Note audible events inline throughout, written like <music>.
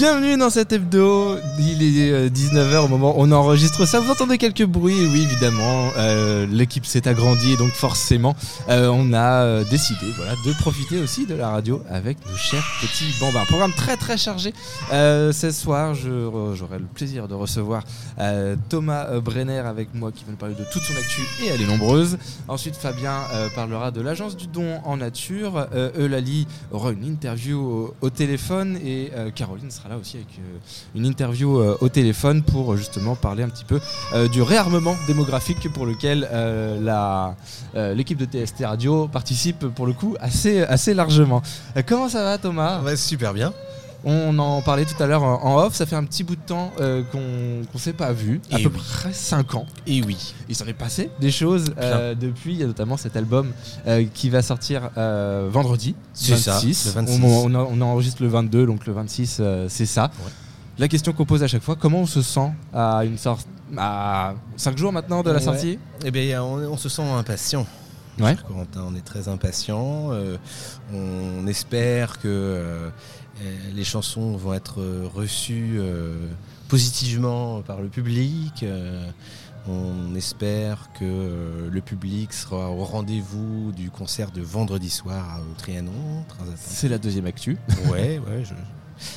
Bienvenue dans cet hebdo. Il est 19h au moment où on enregistre ça. Vous entendez quelques bruits Oui, évidemment. Euh, L'équipe s'est agrandie donc forcément, euh, on a euh, décidé voilà, de profiter aussi de la radio avec nos chers petits bambins. Programme très très chargé. Euh, ce soir, j'aurai le plaisir de recevoir euh, Thomas euh, Brenner avec moi qui va nous parler de toute son actu et elle est nombreuse. Ensuite, Fabien euh, parlera de l'agence du don en nature. Euh, Eulalie aura une interview au, au téléphone et euh, Caroline sera là aussi avec euh, une interview euh, au téléphone pour euh, justement parler un petit peu du réarmement démographique pour lequel l'équipe de TST Radio participe pour le coup assez, assez largement. Comment ça va Thomas? Ouais, super bien. On en parlait tout à l'heure en, off, ça fait un petit bout de temps euh, qu'on qu'on s'est pas vu, à Et peu oui. près 5 ans. Et oui. Il s'en est passé des choses euh, depuis. Il y a notamment cet album euh, qui va sortir vendredi. C'est ça, 26. le 26. On, on, on enregistre le 22, donc le 26, euh, c'est ça. Ouais. La question qu'on pose à chaque fois, comment on se sent à une sorte à 5 jours maintenant de la Ouais. sortie? Eh bien, on, on se sent impatient. Ouais. Cher Corentin, on est très impatient. euh, on espère que euh, les chansons vont être euh, reçues euh, positivement par le public. euh, on espère que euh, le public sera au rendez-vous du concert de vendredi soir au Trianon. C'est la deuxième actu. Ouais, ouais, je-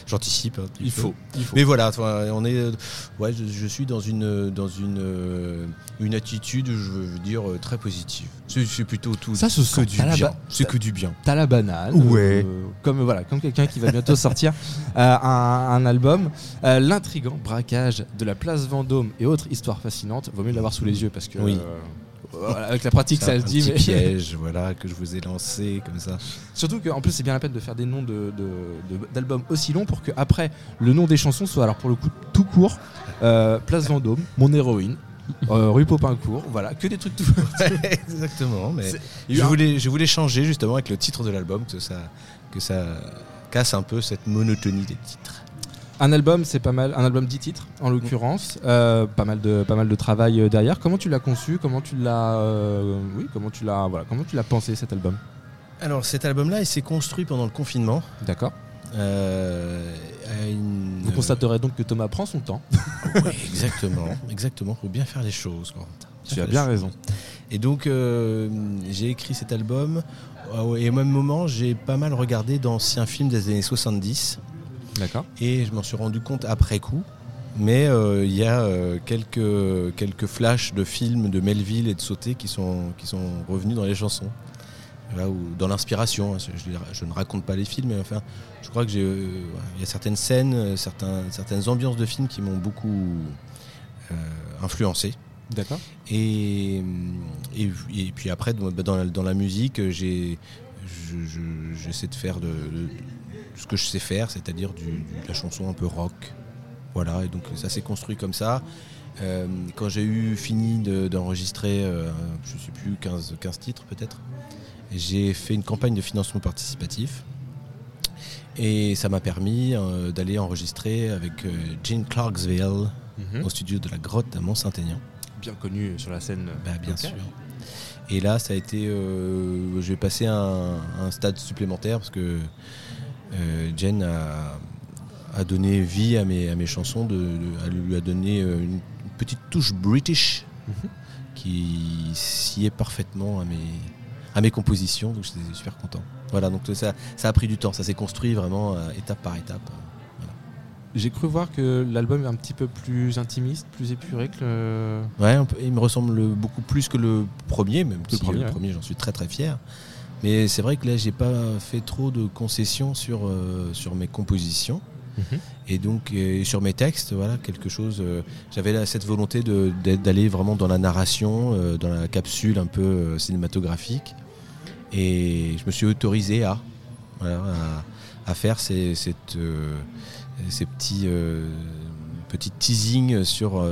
j'anticipe. Il faut. Il faut. Mais voilà, on est, euh, ouais, je, je suis dans une dans une euh, une attitude, je veux dire euh, très positive. C'est plutôt tout. Ça se que du bien. C'est que du bien. T'as la banane. Ouais. euh, comme voilà, comme quelqu'un qui va bientôt <laughs> sortir euh, un, un album. Euh, L'intrigant braquage de la place Vendôme et autres histoires fascinantes. Vaut mieux l'avoir sous les yeux parce que. Oui. Avec la pratique, ça un se dit. petit mais- piège, voilà, que je vous ai lancé comme ça. Surtout qu'en plus, c'est bien la peine de faire des noms de- de- de- d'albums aussi longs pour que après le nom des chansons soit alors pour le coup tout court. Euh, place Vendôme, mon héroïne. euh, rue Popincourt, voilà, que des trucs tout. <laughs> Exactement. Mais je voulais je voulais changer justement avec le titre de l'album que ça que ça casse un peu cette monotonie des titres. Un album, c'est pas mal. Un album 10 titres, en l'occurrence. Euh, pas, mal de, pas mal de travail euh, derrière. Comment tu l'as conçu? Comment tu l'as. euh, oui, comment tu l'as voilà, comment tu l'as pensé cet album? Alors cet album-là, il s'est construit pendant le confinement. D'accord. euh, à une- Vous constaterez donc que Thomas prend son temps. <laughs> Ouais, exactement, exactement. Faut bien faire les choses. Tu as bien raison. Et donc, euh, j'ai écrit cet album. Et au même moment, j'ai pas mal regardé d'anciens films des années 70. D'accord. Et je m'en suis rendu compte après coup. Mais euh, il y a euh, quelques, quelques flashs de films de Melville et de Sauté qui sont, qui sont revenus dans les chansons. Là où, dans l'inspiration. hein, je, ne raconte pas les films, mais enfin, je crois que j'ai. euh, il y a certaines scènes, certains, certaines ambiances de films qui m'ont beaucoup influencé. D'accord. Et, et, et puis après, dans, dans la, musique, j'ai, je- je- j'essaie de faire de, de ce que je sais faire, c'est-à-dire de la chanson un peu rock. Voilà, et donc ça s'est construit comme ça. Euh, quand j'ai eu fini de- d'enregistrer, euh, je ne sais plus, 15, 15 titres peut-être, j'ai fait une campagne de financement participatif. Et ça m'a permis euh, d'aller enregistrer avec Gene Clarksville Mhm. au studio de la grotte à Mont-Saint-Aignan. Bien connu sur la scène. Bah, bien sûr. Et là, ça a été. euh, J'ai passé un, un stade supplémentaire parce que Jen a, a donné vie à mes, à mes chansons. De, de- elle lui a donné euh, une petite touche british Mhm. qui sciait parfaitement à mes, à mes compositions. Donc j'étais super content. Voilà, donc ça, ça a pris du temps. Ça s'est construit vraiment euh, étape par étape. J'ai cru voir que l'album est un petit peu plus intimiste, plus épuré que le. Ouais, il me ressemble beaucoup plus que le premier, même le si premier, le ouais. premier, j'en suis très très fier. Mais c'est vrai que là, j'ai pas fait trop de concessions sur, euh, sur mes compositions Mhm. et donc euh, sur mes textes. Voilà, quelque chose. euh, J'avais cette volonté d'aller vraiment dans la narration, euh, dans la capsule un peu euh, cinématographique. Et je me suis autorisé à, voilà, à, à faire ces, cette, ces petits, petits teasings sur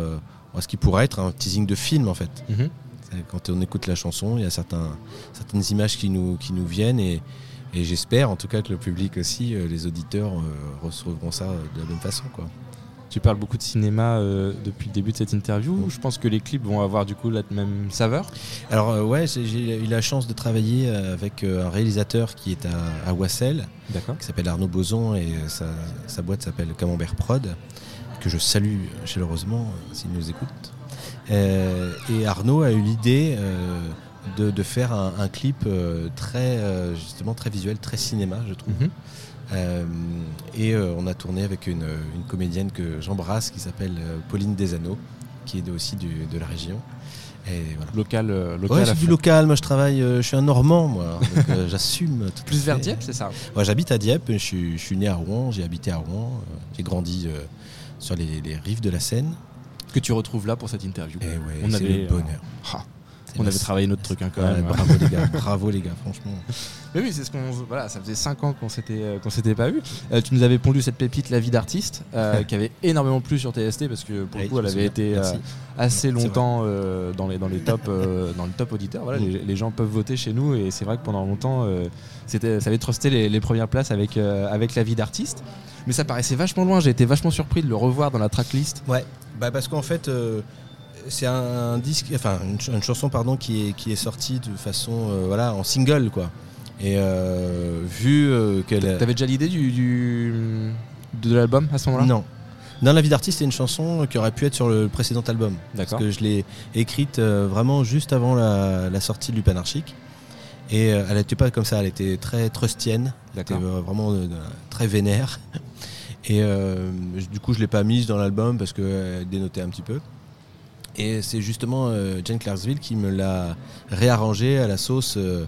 ce qui pourrait être un teasing de film en fait. Mhm. C'est- Quand on écoute la chanson, il y a certains, certaines images qui nous, qui nous viennent et, et j'espère en tout cas que le public aussi, euh, les auditeurs euh, recevront ça de la même façon. Quoi. Tu parles beaucoup de cinéma euh, depuis le début de cette interview. Je pense que les clips vont avoir du coup la même saveur. Alors euh, ouais, j'ai- eu la chance de travailler euh, avec euh, un réalisateur qui est à, à Wassel, qui s'appelle Arnaud Boson et euh, sa, sa boîte s'appelle Camembert Prod, que je salue chaleureusement euh, s'il nous écoute. Euh, et Arnaud a eu l'idée euh, de, de faire un, un clip euh, très justement très visuel, très cinéma, je trouve. Mhm. Euh, et euh, on a tourné avec une, une comédienne que j'embrasse qui s'appelle euh, Pauline Desanneaux, qui est aussi du- de la région. Et voilà. Local, local Ouais, à c'est du local. Moi, je travaille. je suis un Normand, moi. <laughs> J'assume. Plus vers. Dieppe, c'est ça Ouais, j'habite à Dieppe. Je suis, je suis né à Rouen. J'ai habité à Rouen. j'ai grandi sur les, les rives de la Seine. Que tu retrouves là pour cette interview. Ouais, On avait, le bonheur. Ah, C'est on avait travaillé notre truc hein, quand Ouais, même. bravo les gars. Bravo les gars. Franchement. Mais oui, c'est ce qu'on. Voilà, ça faisait 5 ans qu'on s'était euh, qu'on s'était pas eu. Euh, tu nous avais pondu cette pépite, La vie d'artiste, euh, qui avait énormément plu sur TST parce que pour le coup, elle avait été euh, assez longtemps euh, dans les dans les top euh, dans le top auditeurs. Voilà, Mm. les, les gens peuvent voter chez nous et c'est vrai que pendant longtemps, euh, c'était ça avait trusté les, les premières places avec euh, avec La vie d'artiste. Mais ça paraissait vachement loin. J'ai été vachement surpris de le revoir dans la tracklist. Ouais, bah parce qu'en fait, euh, c'est un, un disque, enfin une, ch- une chanson pardon qui est qui est sortie de façon euh, voilà en single quoi. Et euh, vu qu'elle T'avais déjà l'idée du, du de l'album à ce moment-là? Non. Dans la vie d'artiste, c'est une chanson qui aurait pu être sur le précédent album. Parce que je l'ai écrite vraiment juste avant la, la sortie de Lupin Anarchique. Et elle n'était pas comme ça, elle était très trustienne, vraiment très vénère. Et euh, du coup, je l'ai pas mise dans l'album parce qu'elle dénotait un petit peu. Et c'est justement euh, Jane Clarksville qui me l'a réarrangée à la sauce euh,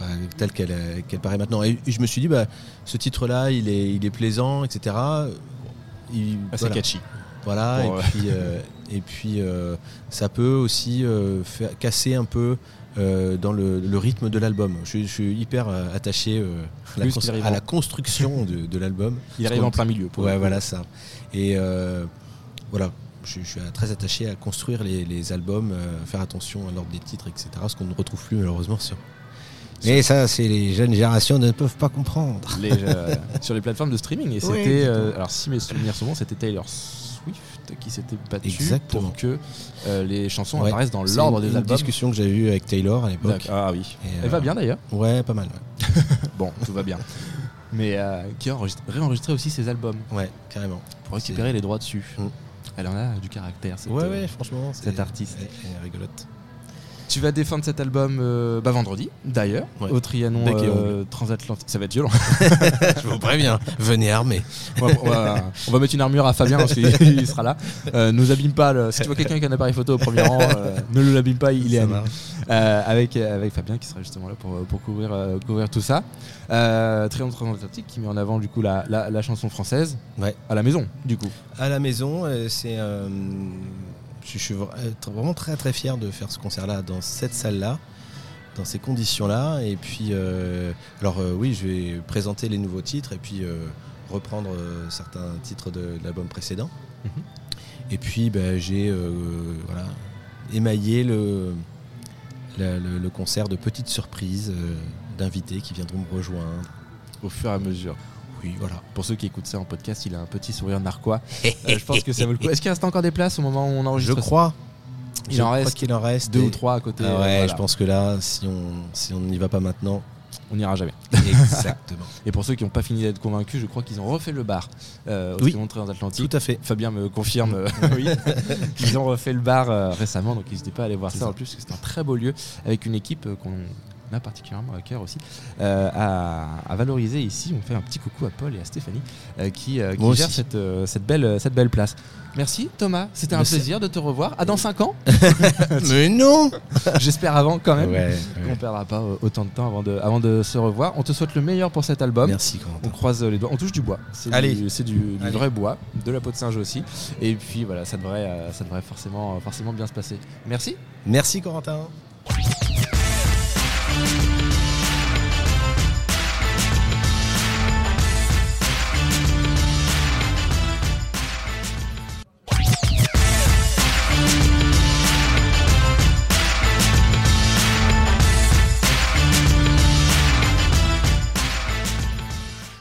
euh, telle qu'elle euh, paraît maintenant. Et je me suis dit, bah, ce titre-là, il est, il est plaisant, etc. Il- Ah, c'est voilà. catchy. Voilà, Bon, et ouais. puis, euh, et puis euh, ça peut aussi euh, faire, casser un peu euh, dans le, le rythme de l'album. Je, suis- je suis hyper attaché euh, à, la à construction de, de l'album. <laughs> Il arrive en plein milieu. Pour Ouais, voilà ça. Et euh, voilà, je, je suis très attaché à construire les, les albums, euh, faire attention à l'ordre des titres, etc. Ce qu'on ne retrouve plus malheureusement sur. Mais ça, c'est les jeunes générations ne peuvent pas comprendre. les, euh, sur les plateformes de streaming. Et <laughs> c'était, euh, alors si mes souvenirs sont bons, c'était Taylor Swift qui s'était battu Exactement. pour que euh, les chansons Ouais. apparaissent dans l'ordre des une albums. discussion que j'avais eue avec Taylor à l'époque. Ah oui. Et, Elle euh, va bien d'ailleurs. Ouais, pas mal. ouais. <laughs> Bon, tout va bien. Mais euh, qui a enregistré- réenregistré aussi ses albums Ouais, carrément. pour récupérer les droits dessus. Mm. Elle en a du caractère. Cette, Ouais, euh, ouais, franchement. c'est- cet artiste. Elle est rigolote. Tu vas défendre cet album euh, bah, vendredi, d'ailleurs, Ouais. au Trianon euh, transatlantique. Ça va être violent. <laughs> Je vous préviens, venez armé. on, va, on va- on va mettre une armure à Fabien parce qu'il <laughs> il sera là. Euh, nous abîme pas. le- si tu vois quelqu'un qui a un appareil photo au premier rang, euh, ne le l'abîme pas, il est à avec, avec Fabien qui sera justement là pour, pour couvrir, couvrir tout ça. Euh, Triomphe transatlantique qui met en avant du coup la, la, la chanson française Ouais. à la maison du coup. À la maison, c'est. Je suis vraiment très très fier de faire ce concert-là dans cette salle-là, dans ces conditions-là. Et puis, euh, alors euh, oui, je vais présenter les nouveaux titres et puis euh, reprendre certains titres de, de l'album précédent. Mhm. Et puis, ben, j'ai voilà, émaillé le, la- le, le concert de petites surprises d'invités qui viendront me rejoindre. Au fur et à mesure. Oui, voilà. Pour ceux qui écoutent ça en podcast, il a un petit sourire narquois. Euh, je pense que ça vaut le coup. Est-ce qu'il reste encore des places au moment où on Je enregistre ça crois. Il Je en crois reste qu'il en reste deux et- ou trois à côté. Ah euh, ouais, voilà. je pense que là, si on si on n'y va pas maintenant, On n'ira jamais. exactement. <laughs> Et pour ceux qui n'ont pas fini d'être convaincus, je crois qu'ils ont refait le bar euh, au Oui. Transatlantique. Tout à fait. Fabien me confirme, euh, <laughs> oui. Ils ont refait le bar euh, récemment, donc n'hésitez pas à aller voir ça, ça. en plus, parce que c'est un très beau lieu avec une équipe euh, qu'on a particulièrement à cœur aussi euh, à, à valoriser ici. On fait un petit coucou à Paul et à Stéphanie euh, qui, euh, qui gèrent cette, euh, cette, belle, cette belle place. Merci Thomas, c'était un Merci. plaisir de te revoir. À dans 5 ans, <laughs> Mais non j'espère avant quand même. Ouais, On ouais. perdra pas autant de temps avant de, avant de se revoir. On te souhaite le meilleur pour cet album. Merci On Corentin. croise les doigts, on touche du bois. C'est Allez. du, c'est du, du Allez. vrai bois, de la peau de singe aussi. Et puis voilà, ça devrait, ça devrait forcément, forcément bien se passer. Merci. Merci Corentin. Bye.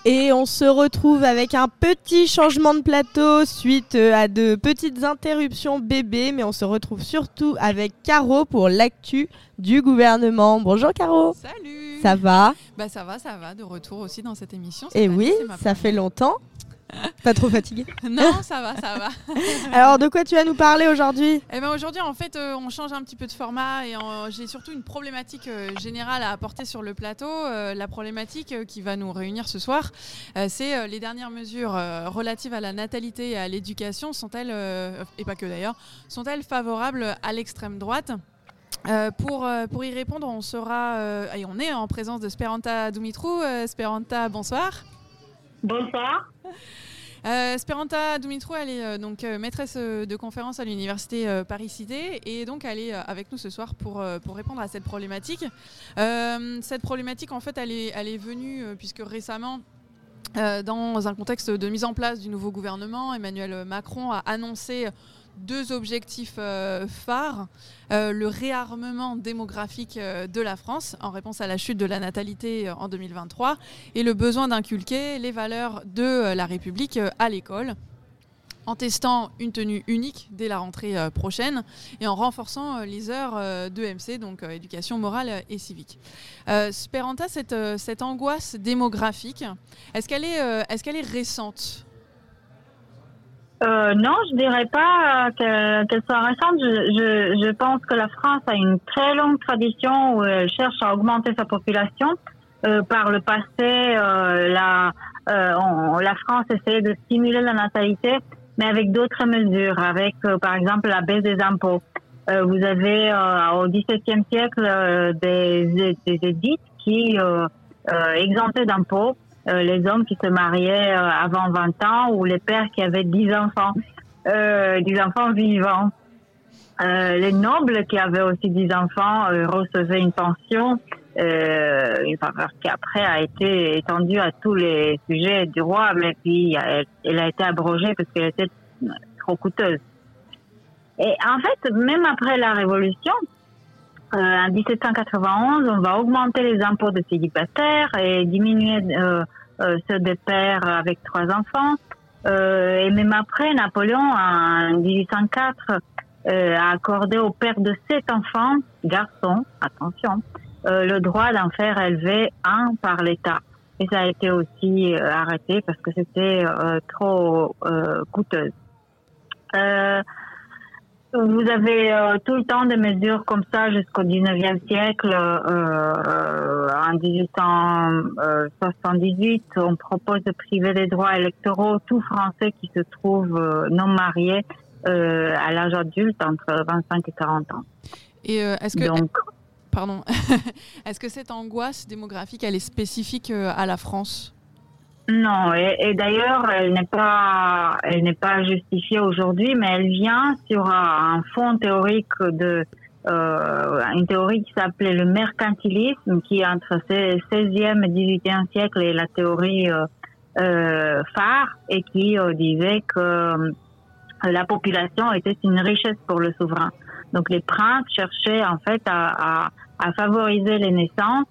Et on se retrouve avec un petit changement de plateau suite euh, à de petites interruptions bébés, mais on se retrouve surtout avec Caro pour l'actu du gouvernement. Bonjour Caro. Salut. Ça va? Bah ça va, ça va, de retour aussi dans cette émission. Et eh oui, ça fait longtemps. <laughs> Pas trop fatigué <laughs> Non, ça va, ça va. <laughs> Alors, de quoi tu vas nous parler aujourd'hui? Eh ben aujourd'hui, en fait, euh, on change un petit peu de format et j'ai surtout une problématique euh, générale à apporter sur le plateau. Euh, la problématique qui va nous réunir ce soir, c'est les dernières mesures relatives à la natalité et à l'éducation sont-elles, et pas que d'ailleurs, sont-elles favorables à l'extrême droite? Pour, pour y répondre, on sera et on est en présence de Speranta Dumitrou. Speranta, bonsoir. Bonsoir. Euh, Speranta Dumitrou, elle est euh, donc euh, maîtresse de conférence à l'université Paris-Cité et donc elle est avec nous ce soir pour, pour répondre à cette problématique. cette problématique, en fait, elle est, elle est venue puisque récemment, dans un contexte de mise en place du nouveau gouvernement, Emmanuel Macron a annoncé deux objectifs euh, phares. Euh, le réarmement démographique euh, de la France en réponse à la chute de la natalité en 2023 et le besoin d'inculquer les valeurs de la République à l'école en testant une tenue unique dès la rentrée prochaine et en renforçant les heures de MC, donc éducation morale et civique. Speranta, cette, cette angoisse démographique, est-ce qu'elle est, est, est récente? Euh, non, je dirais pas qu'elle soit récente. Je, je, je, pense que la France a une très longue tradition où elle cherche à augmenter sa population. Euh, par le passé, euh, la, euh, la France essayait de stimuler la natalité, mais avec d'autres mesures, avec euh, par exemple la baisse des impôts. Euh, vous avez au XVIIe siècle des, des qui exemptaient d'impôts euh, les hommes qui se mariaient euh, avant 20 ans ou les pères qui avaient 10 enfants, euh, 10 enfants vivants. Euh, les nobles qui avaient aussi 10 enfants recevaient une pension une faveur qui après a été étendue à tous les sujets du roi, mais puis elle, a été abrogée parce qu'elle était trop coûteuse. Et en fait, même après la Révolution, euh, en 1791, on va augmenter les impôts de célibataires et diminuer euh, euh, ceux des pères avec trois enfants. Euh, et même après, Napoléon, en 1804, euh, a accordé aux pères de sept enfants, garçons, attention, le droit d'en faire élever un par l'État. Et ça a été aussi arrêté parce que c'était trop coûteux. Vous avez euh, tout le temps des mesures comme ça jusqu'au 19e siècle. Euh, en 1878, on propose de priver des droits électoraux tout Français qui se trouvent euh, non mariés à l'âge adulte entre 25 et 40 ans. Et est-ce que... Donc, pardon. <laughs> est-ce que cette angoisse démographique, elle est spécifique à la France? Non, et, d'ailleurs, elle n'est pas, elle n'est pas justifiée aujourd'hui, mais elle vient sur un, fond théorique de, euh, une théorie qui s'appelait le mercantilisme, qui entre 16e et 18e siècle est la théorie euh, euh, phare et qui euh, disait que euh, la population était une richesse pour le souverain. Donc les princes cherchaient en fait à, à, à favoriser les naissances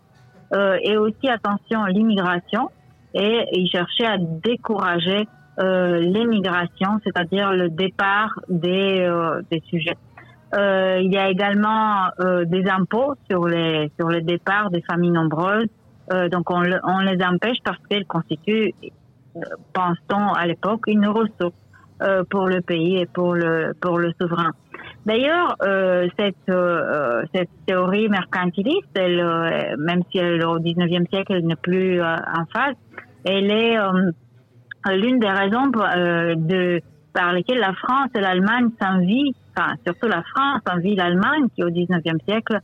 et aussi attention l'immigration et il cherchait à décourager euh, l'émigration, c'est-à-dire le départ des, euh, des sujets. Euh, il y a également euh, des impôts sur les sur le départ des familles nombreuses. Euh, donc on, on, les empêche parce qu'elles constituent, euh, pense-t-on à l'époque, une ressource pour le pays et pour le pour le souverain. D'ailleurs, cette cette théorie mercantiliste, elle, même si elle au 19e siècle elle n'est plus en phase, elle est euh, l'une des raisons euh, de, par lesquelles la France et l'Allemagne s'envient, enfin surtout la France envie l'Allemagne qui au 19e siècle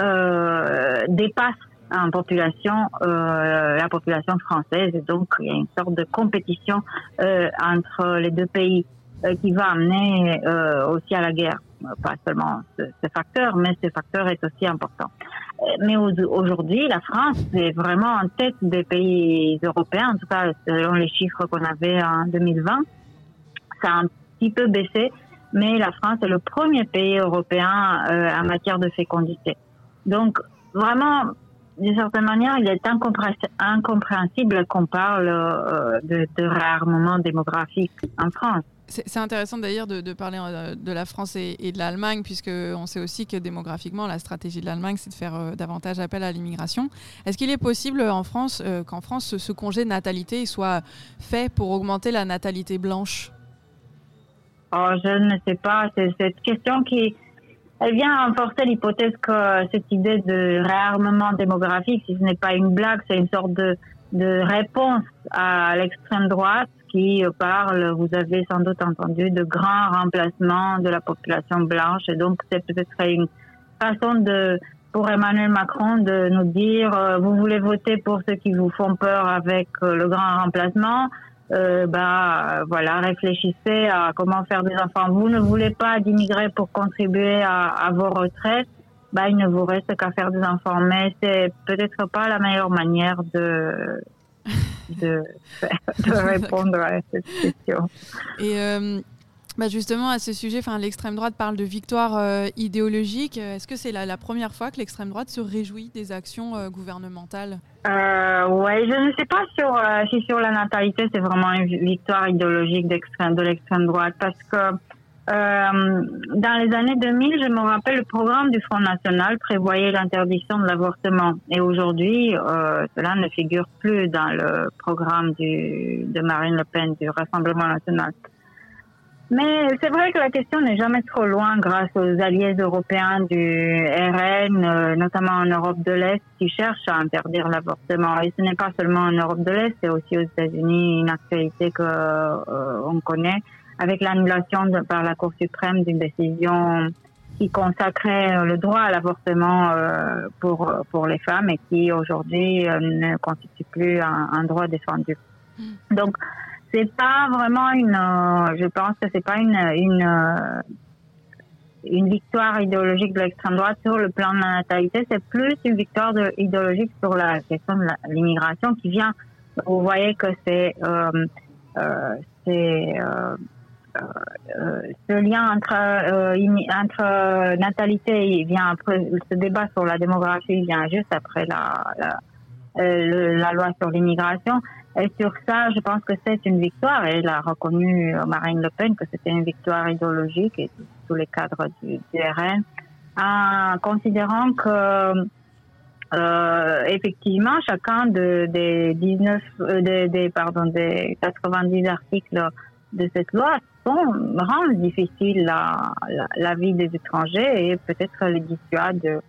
euh, dépasse en population euh, la population française. Et donc il y a une sorte de compétition euh, entre les deux pays euh, qui va amener aussi à la guerre pas seulement ce, ce, facteur mais ce facteur est aussi important mais aujourd'hui, la France est vraiment en tête des pays européens, en tout cas selon les chiffres qu'on avait en 2020. Ça a un petit peu baissé, mais la France est le premier pays européen euh, en matière de fécondité. Donc vraiment, d'une certaine manière, il est incompréhensible qu'on parle euh, de, de réarmement démographique en France. C'est intéressant d'ailleurs de, parler euh, de la France et, de l'Allemagne, puisqu'on sait aussi que démographiquement, la stratégie de l'Allemagne, c'est de faire euh, davantage appel à l'immigration. Est-ce qu'il est possible en France euh, qu'en France, ce, congé de natalité soit fait pour augmenter la natalité blanche? Oh, Je ne sais pas. C'est cette question qui elle vient renforcer l'hypothèse que cette idée de réarmement démographique, si ce n'est pas une blague, c'est une sorte de, de réponse à l'extrême droite qui parle, vous avez sans doute entendu, de grands remplacements de la population blanche. Et donc, c'est peut-être une façon de, pour Emmanuel Macron de nous dire, euh, vous voulez voter pour ceux qui vous font peur avec euh, le grand remplacement. Euh, bah voilà, réfléchissez à comment faire des enfants. Vous ne voulez pas d'immigrés pour contribuer à, à vos retraites, bah il ne vous reste qu'à faire des enfants. Mais c'est peut-être pas la meilleure manière de de, de répondre à cette question. Et euh, bah justement, à ce sujet, l'extrême droite parle de victoire euh, idéologique. Est-ce que c'est la, première fois que l'extrême droite se réjouit des actions euh, gouvernementales? Ouais, je ne sais pas sur, si sur la natalité, c'est vraiment une victoire idéologique de l'extrême droite parce que dans les années 2000, je me rappelle, le programme du Front National prévoyait l'interdiction de l'avortement. Et aujourd'hui, euh, cela ne figure plus dans le programme de Marine Le Pen, du Rassemblement National. Mais c'est vrai que la question n'est jamais trop loin grâce aux alliés européens du RN, euh, notamment en Europe de l'Est, qui cherchent à interdire l'avortement. Et ce n'est pas seulement en Europe de l'Est, c'est aussi aux États-Unis une actualité que euh, on connaît avec l'annulation par la Cour suprême d'une décision qui consacrait euh, le droit à l'avortement euh, pour pour les femmes et qui aujourd'hui euh, ne constitue plus un, droit défendu. Mm. Donc c'est pas vraiment une, je pense que c'est pas une une une victoire idéologique de l'extrême droite sur le plan de la natalité, c'est plus une victoire de, idéologique sur la question de l'immigration qui vient. Vous voyez que c'est euh, c'est euh, ce lien entre euh, entre natalité vient après ce débat sur la démographie vient juste après la la, euh, loi sur l'immigration. Et sur ça je pense que c'est une victoire. Et elle a reconnu Marine Le Pen que c'était une victoire idéologique et tous les cadres du, RN en considérant que euh, effectivement, chacun de, des 19, des, des, pardon, des 90 articles de cette loi rend difficile la, la, vie des étrangers et peut-être les dissuade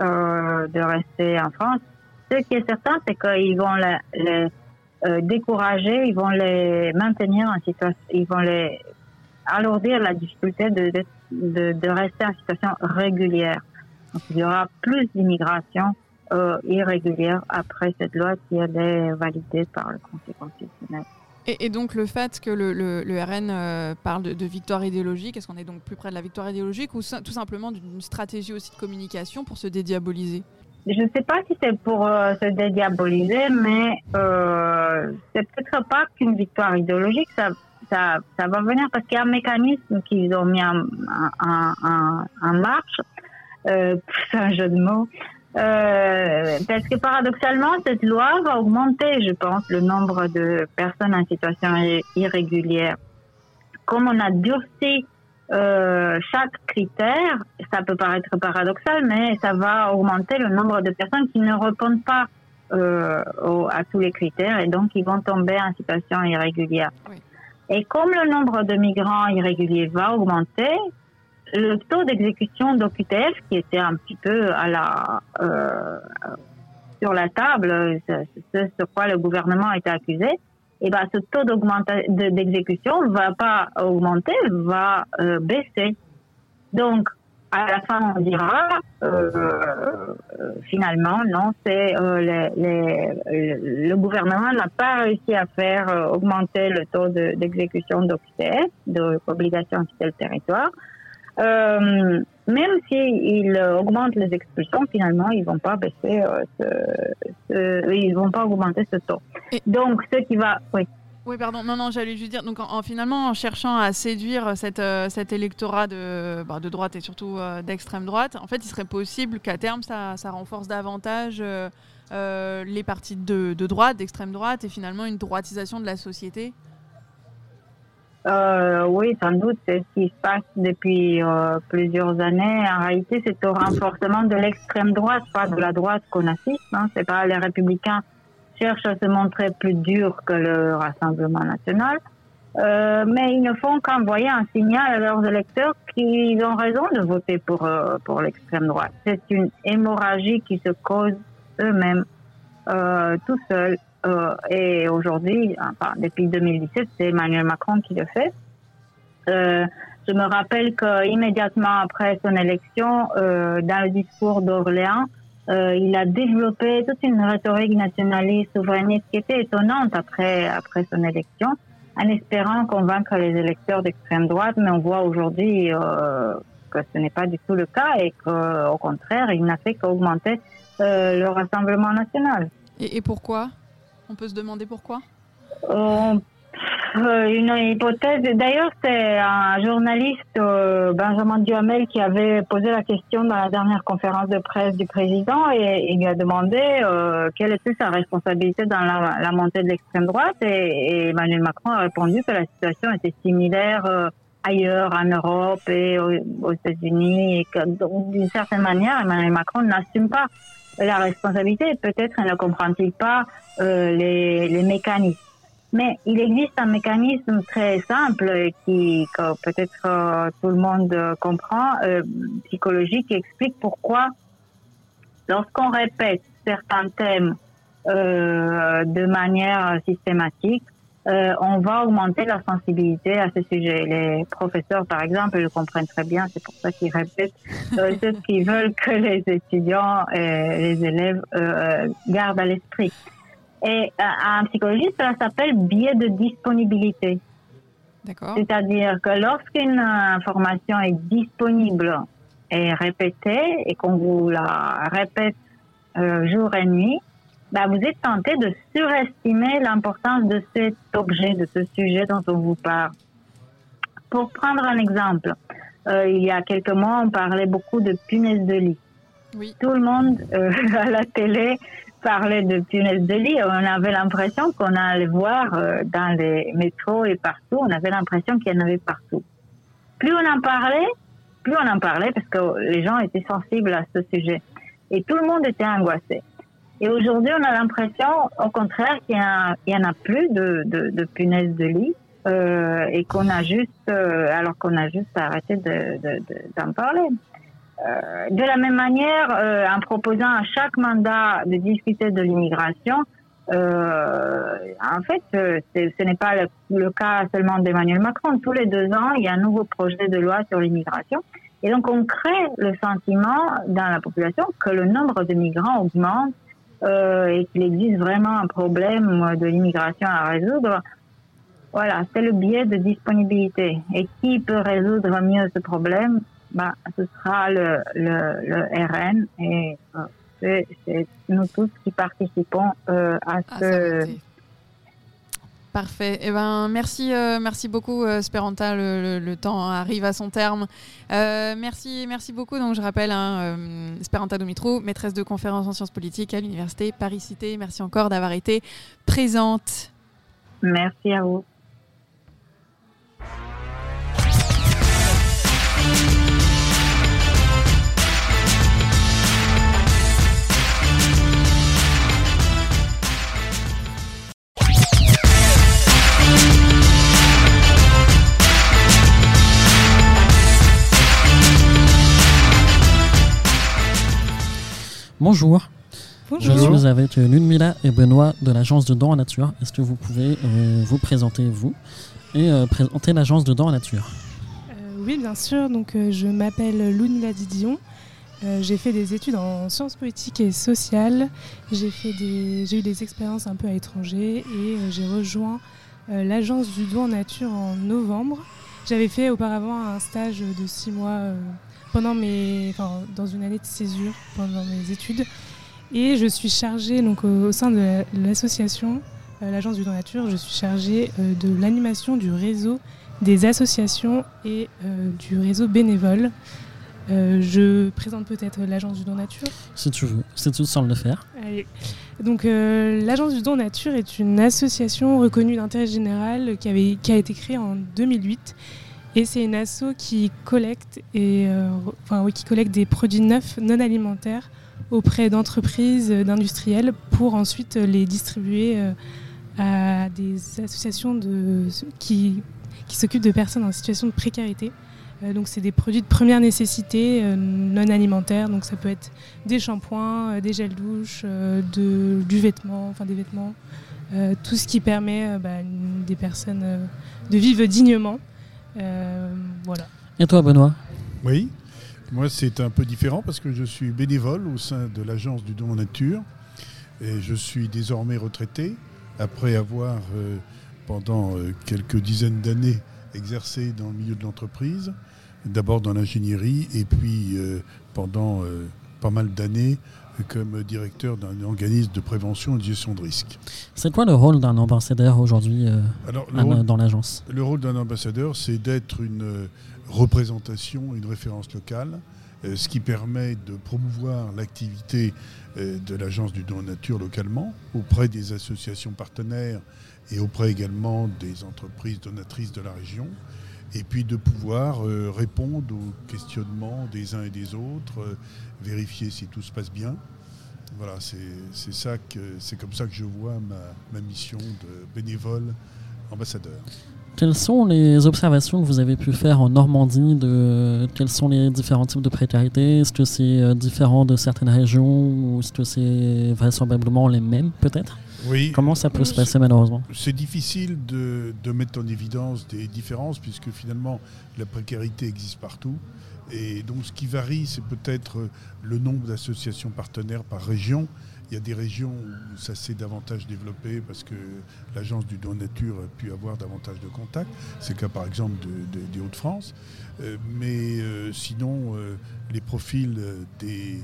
euh, de rester en France. Ce qui est certain, c'est qu'ils vont les, les euh, décourager, ils vont les maintenir en situation, ils vont les alourdir la difficulté de, de, de, rester en situation régulière. Donc, il y aura plus d'immigration euh, irrégulière après cette loi si elle est validée par le Conseil constitutionnel. Et, donc le fait que le, RN euh, parle de, victoire idéologique, est-ce qu'on est donc plus près de la victoire idéologique ou tout simplement d'une stratégie aussi de communication pour se dédiaboliser? Je ne sais pas si c'est pour euh, se dédiaboliser, mais euh, c'est peut-être pas qu'une victoire idéologique, ça, va venir parce qu'il y a un mécanisme qu'ils ont mis en, marche. Euh, c'est un jeu de mots. Euh, parce que paradoxalement, cette loi va augmenter, je pense, le nombre de personnes en situation irrégulière. Comme on a durci euh, chaque critère, ça peut paraître paradoxal, mais ça va augmenter le nombre de personnes qui ne répondent pas euh, à tous les critères et donc ils vont tomber en situation irrégulière. Et comme le nombre de migrants irréguliers va augmenter, le taux d'exécution d'OQTF, qui était un petit peu à la, euh, sur la table, ce sur quoi le gouvernement été accusé, et eh ben, ce taux d'exécution va pas augmenter, va euh, baisser. Donc, à la fin, on dira, euh, euh finalement, non, c'est euh, les, les, le gouvernement n'a pas réussi à faire euh, augmenter le taux d'exécution d'OQTF, d'obligation de quitter le territoire. Euh, même s'ils augmentent les expulsions, finalement, ils vont pas baisser, euh, ce, ce, ils vont pas augmenter ce taux. Donc, ce qui va, oui. Oui, pardon. Non, non, j'allais juste dire. Donc, en, finalement, en cherchant à séduire cette, euh, cet électorat de, bah, de droite et surtout euh, d'extrême droite, en fait, il serait possible qu'à terme, ça, ça, renforce davantage euh, les partis de, de droite, d'extrême droite, et finalement une droitisation de la société. Oui, sans doute, c'est ce qui se passe depuis plusieurs années. En réalité, c'est au renforcement de l'extrême droite, pas de la droite qu'on assiste. Hein. C'est pas les républicains cherchent à se montrer plus durs que le Rassemblement national. Euh, mais ils ne font qu'envoyer un signal à leurs électeurs qu'ils ont raison de voter pour, euh, pour l'extrême droite. C'est une hémorragie qui se cause eux-mêmes euh, tout seuls. Euh, et aujourd'hui, enfin, depuis 2017, c'est Emmanuel Macron qui le fait. Euh, je me rappelle qu'immédiatement après son élection, dans le discours d'Orléans, euh, il a développé toute une rhétorique nationaliste, souverainiste qui était étonnante après, après son élection, en espérant convaincre les électeurs d'extrême droite, mais on voit aujourd'hui euh, que ce n'est pas du tout le cas et qu'au contraire, il n'a fait qu'augmenter euh, le Rassemblement national. Et, pourquoi? On peut se demander pourquoi euh, une hypothèse. D'ailleurs, c'est un journaliste, euh, Benjamin Duhamel, qui avait posé la question dans la dernière conférence de presse du président et il lui a demandé euh, quelle était sa responsabilité dans la, la montée de l'extrême droite. Et, Emmanuel Macron a répondu que la situation était similaire ailleurs en Europe et aux, aux États-Unis et que d'une certaine manière, Emmanuel Macron n'assume pas la responsabilité. Peut-être ne comprend-il pas les, les mécanismes. Mais il existe un mécanisme très simple qui, que peut-être euh, tout le monde comprend, euh, psychologique, qui explique pourquoi lorsqu'on répète certains thèmes euh, de manière systématique, euh, on va augmenter la sensibilité à ce sujet. Les professeurs, par exemple, le comprennent très bien, c'est pour ça qu'ils répètent euh, <laughs> ce qu'ils veulent que les étudiants et les élèves euh, gardent à l'esprit. Et euh, en psychologie, cela s'appelle biais de disponibilité. C'est-à-dire que lorsqu'une information est disponible et répétée et qu'on vous la répète euh, jour et nuit, bah, vous êtes tenté de surestimer l'importance de cet objet, de ce sujet dont on vous parle. Pour prendre un exemple, euh, il y a quelques mois, on parlait beaucoup de punaises de lit. Oui. Tout le monde euh, <laughs> à la télé parlait de punaises de lit, on avait l'impression qu'on allait voir euh, dans les métros et partout, on avait l'impression qu'il y en avait partout. Plus on en parlait, plus on en parlait parce que les gens étaient sensibles à ce sujet. Et tout le monde était angoissé. Et aujourd'hui, on a l'impression, au contraire, qu'il y, en a plus de, de, de punaises de lit euh, et qu'on a juste, euh, alors qu'on a juste arrêté d'en de, parler. Euh, de la même manière, euh, en proposant à chaque mandat de discuter de l'immigration, euh, en fait, ce n'est pas le, cas seulement d'Emmanuel Macron. Tous les deux ans, il y a un nouveau projet de loi sur l'immigration. Et donc, on crée le sentiment dans la population que le nombre de migrants augmente euh, et qu'il existe vraiment un problème de l'immigration à résoudre. Voilà, c'est le biais de disponibilité. Et qui peut résoudre mieux ce problème? Bah, ce sera le, le, le RN et euh, c'est nous tous qui participons euh, à ce. Parfait. Eh ben, merci, euh, merci beaucoup, euh. Le, temps arrive à son terme. Euh, merci, merci beaucoup. Donc, je rappelle, hein, euh, Speranta Dumitrou, maîtresse de conférences en sciences politiques à l'université Paris-Cité. Merci encore d'avoir été présente. Merci à vous. Bonjour, je Bonjour. suis avec Ludmila et Benoît de l'agence de Dents en Nature. Est-ce que vous pouvez euh, vous présenter, vous, et euh, présenter l'agence de Dents en Nature? Euh, oui, bien sûr. Donc, je m'appelle Lounila Didion. Euh, j'ai fait des études en sciences politiques et sociales. J'ai eu des expériences un peu à l'étranger et euh, j'ai rejoint euh, l'agence du don en nature en novembre. J'avais fait auparavant un stage de six mois pendant mes, enfin, dans une année de césure pendant mes études. Et je suis chargée donc, au, au sein de la- l'association euh, l'agence du don nature, je suis chargée euh, de l'animation du réseau des associations et euh, du réseau bénévole. Je présente peut-être l'agence du don nature. Si tu veux, si tu sens le faire. Allez. Donc, l'Agence du Don Nature est une association reconnue d'intérêt général qui, avait, qui a été créée en 2008. Et c'est une asso qui collecte, et, euh, enfin, qui collecte des produits neufs non alimentaires auprès d'entreprises, euh, d'industriels, pour ensuite euh, les distribuer à des associations qui, qui s'occupent de personnes en situation de précarité. Donc, c'est des produits de première nécessité non alimentaires. Donc, ça peut être des shampoings, des gels douche, de, du vêtement, enfin des vêtements, tout ce qui permet bah, des personnes de vivre dignement. Euh, voilà. Et toi, Benoît? Oui, moi c'est un peu différent parce que je suis bénévole au sein de l'agence du don en nature et je suis désormais retraité après avoir euh, pendant euh, quelques dizaines d'années exercé dans le milieu de l'entreprise, d'abord dans l'ingénierie et puis euh, pendant euh, pas mal d'années comme directeur d'un organisme de prévention et de gestion de risques. C'est quoi le rôle d'un ambassadeur aujourd'hui euh, dans l'agence? Le rôle d'un ambassadeur, c'est d'être une euh, représentation, une référence locale, euh, ce qui permet de promouvoir l'activité euh, de l'agence du don nature localement auprès des associations partenaires et auprès également des entreprises donatrices de la région. Et puis de pouvoir répondre aux questionnements des uns et des autres, vérifier si tout se passe bien. Voilà, c'est c'est ça que c'est comme ça que je vois ma, ma mission de bénévole ambassadeur. Quelles sont les observations que vous avez pu faire en Normandie de quels sont les différents types de précarité Est-ce que c'est euh, différent de certaines régions ou est-ce que c'est vraisemblablement les mêmes peut-être? Oui. Comment ça peut se passer malheureusement? C'est difficile de, de mettre en évidence des différences puisque finalement la précarité existe partout. Et donc ce qui varie, c'est peut-être le nombre d'associations partenaires par région. Il y a des régions où ça s'est davantage développé parce que l'agence du don nature a pu avoir davantage de contacts. C'est le cas par exemple de- de- des Hauts-de-France. Euh, mais euh, sinon, euh, les profils euh, des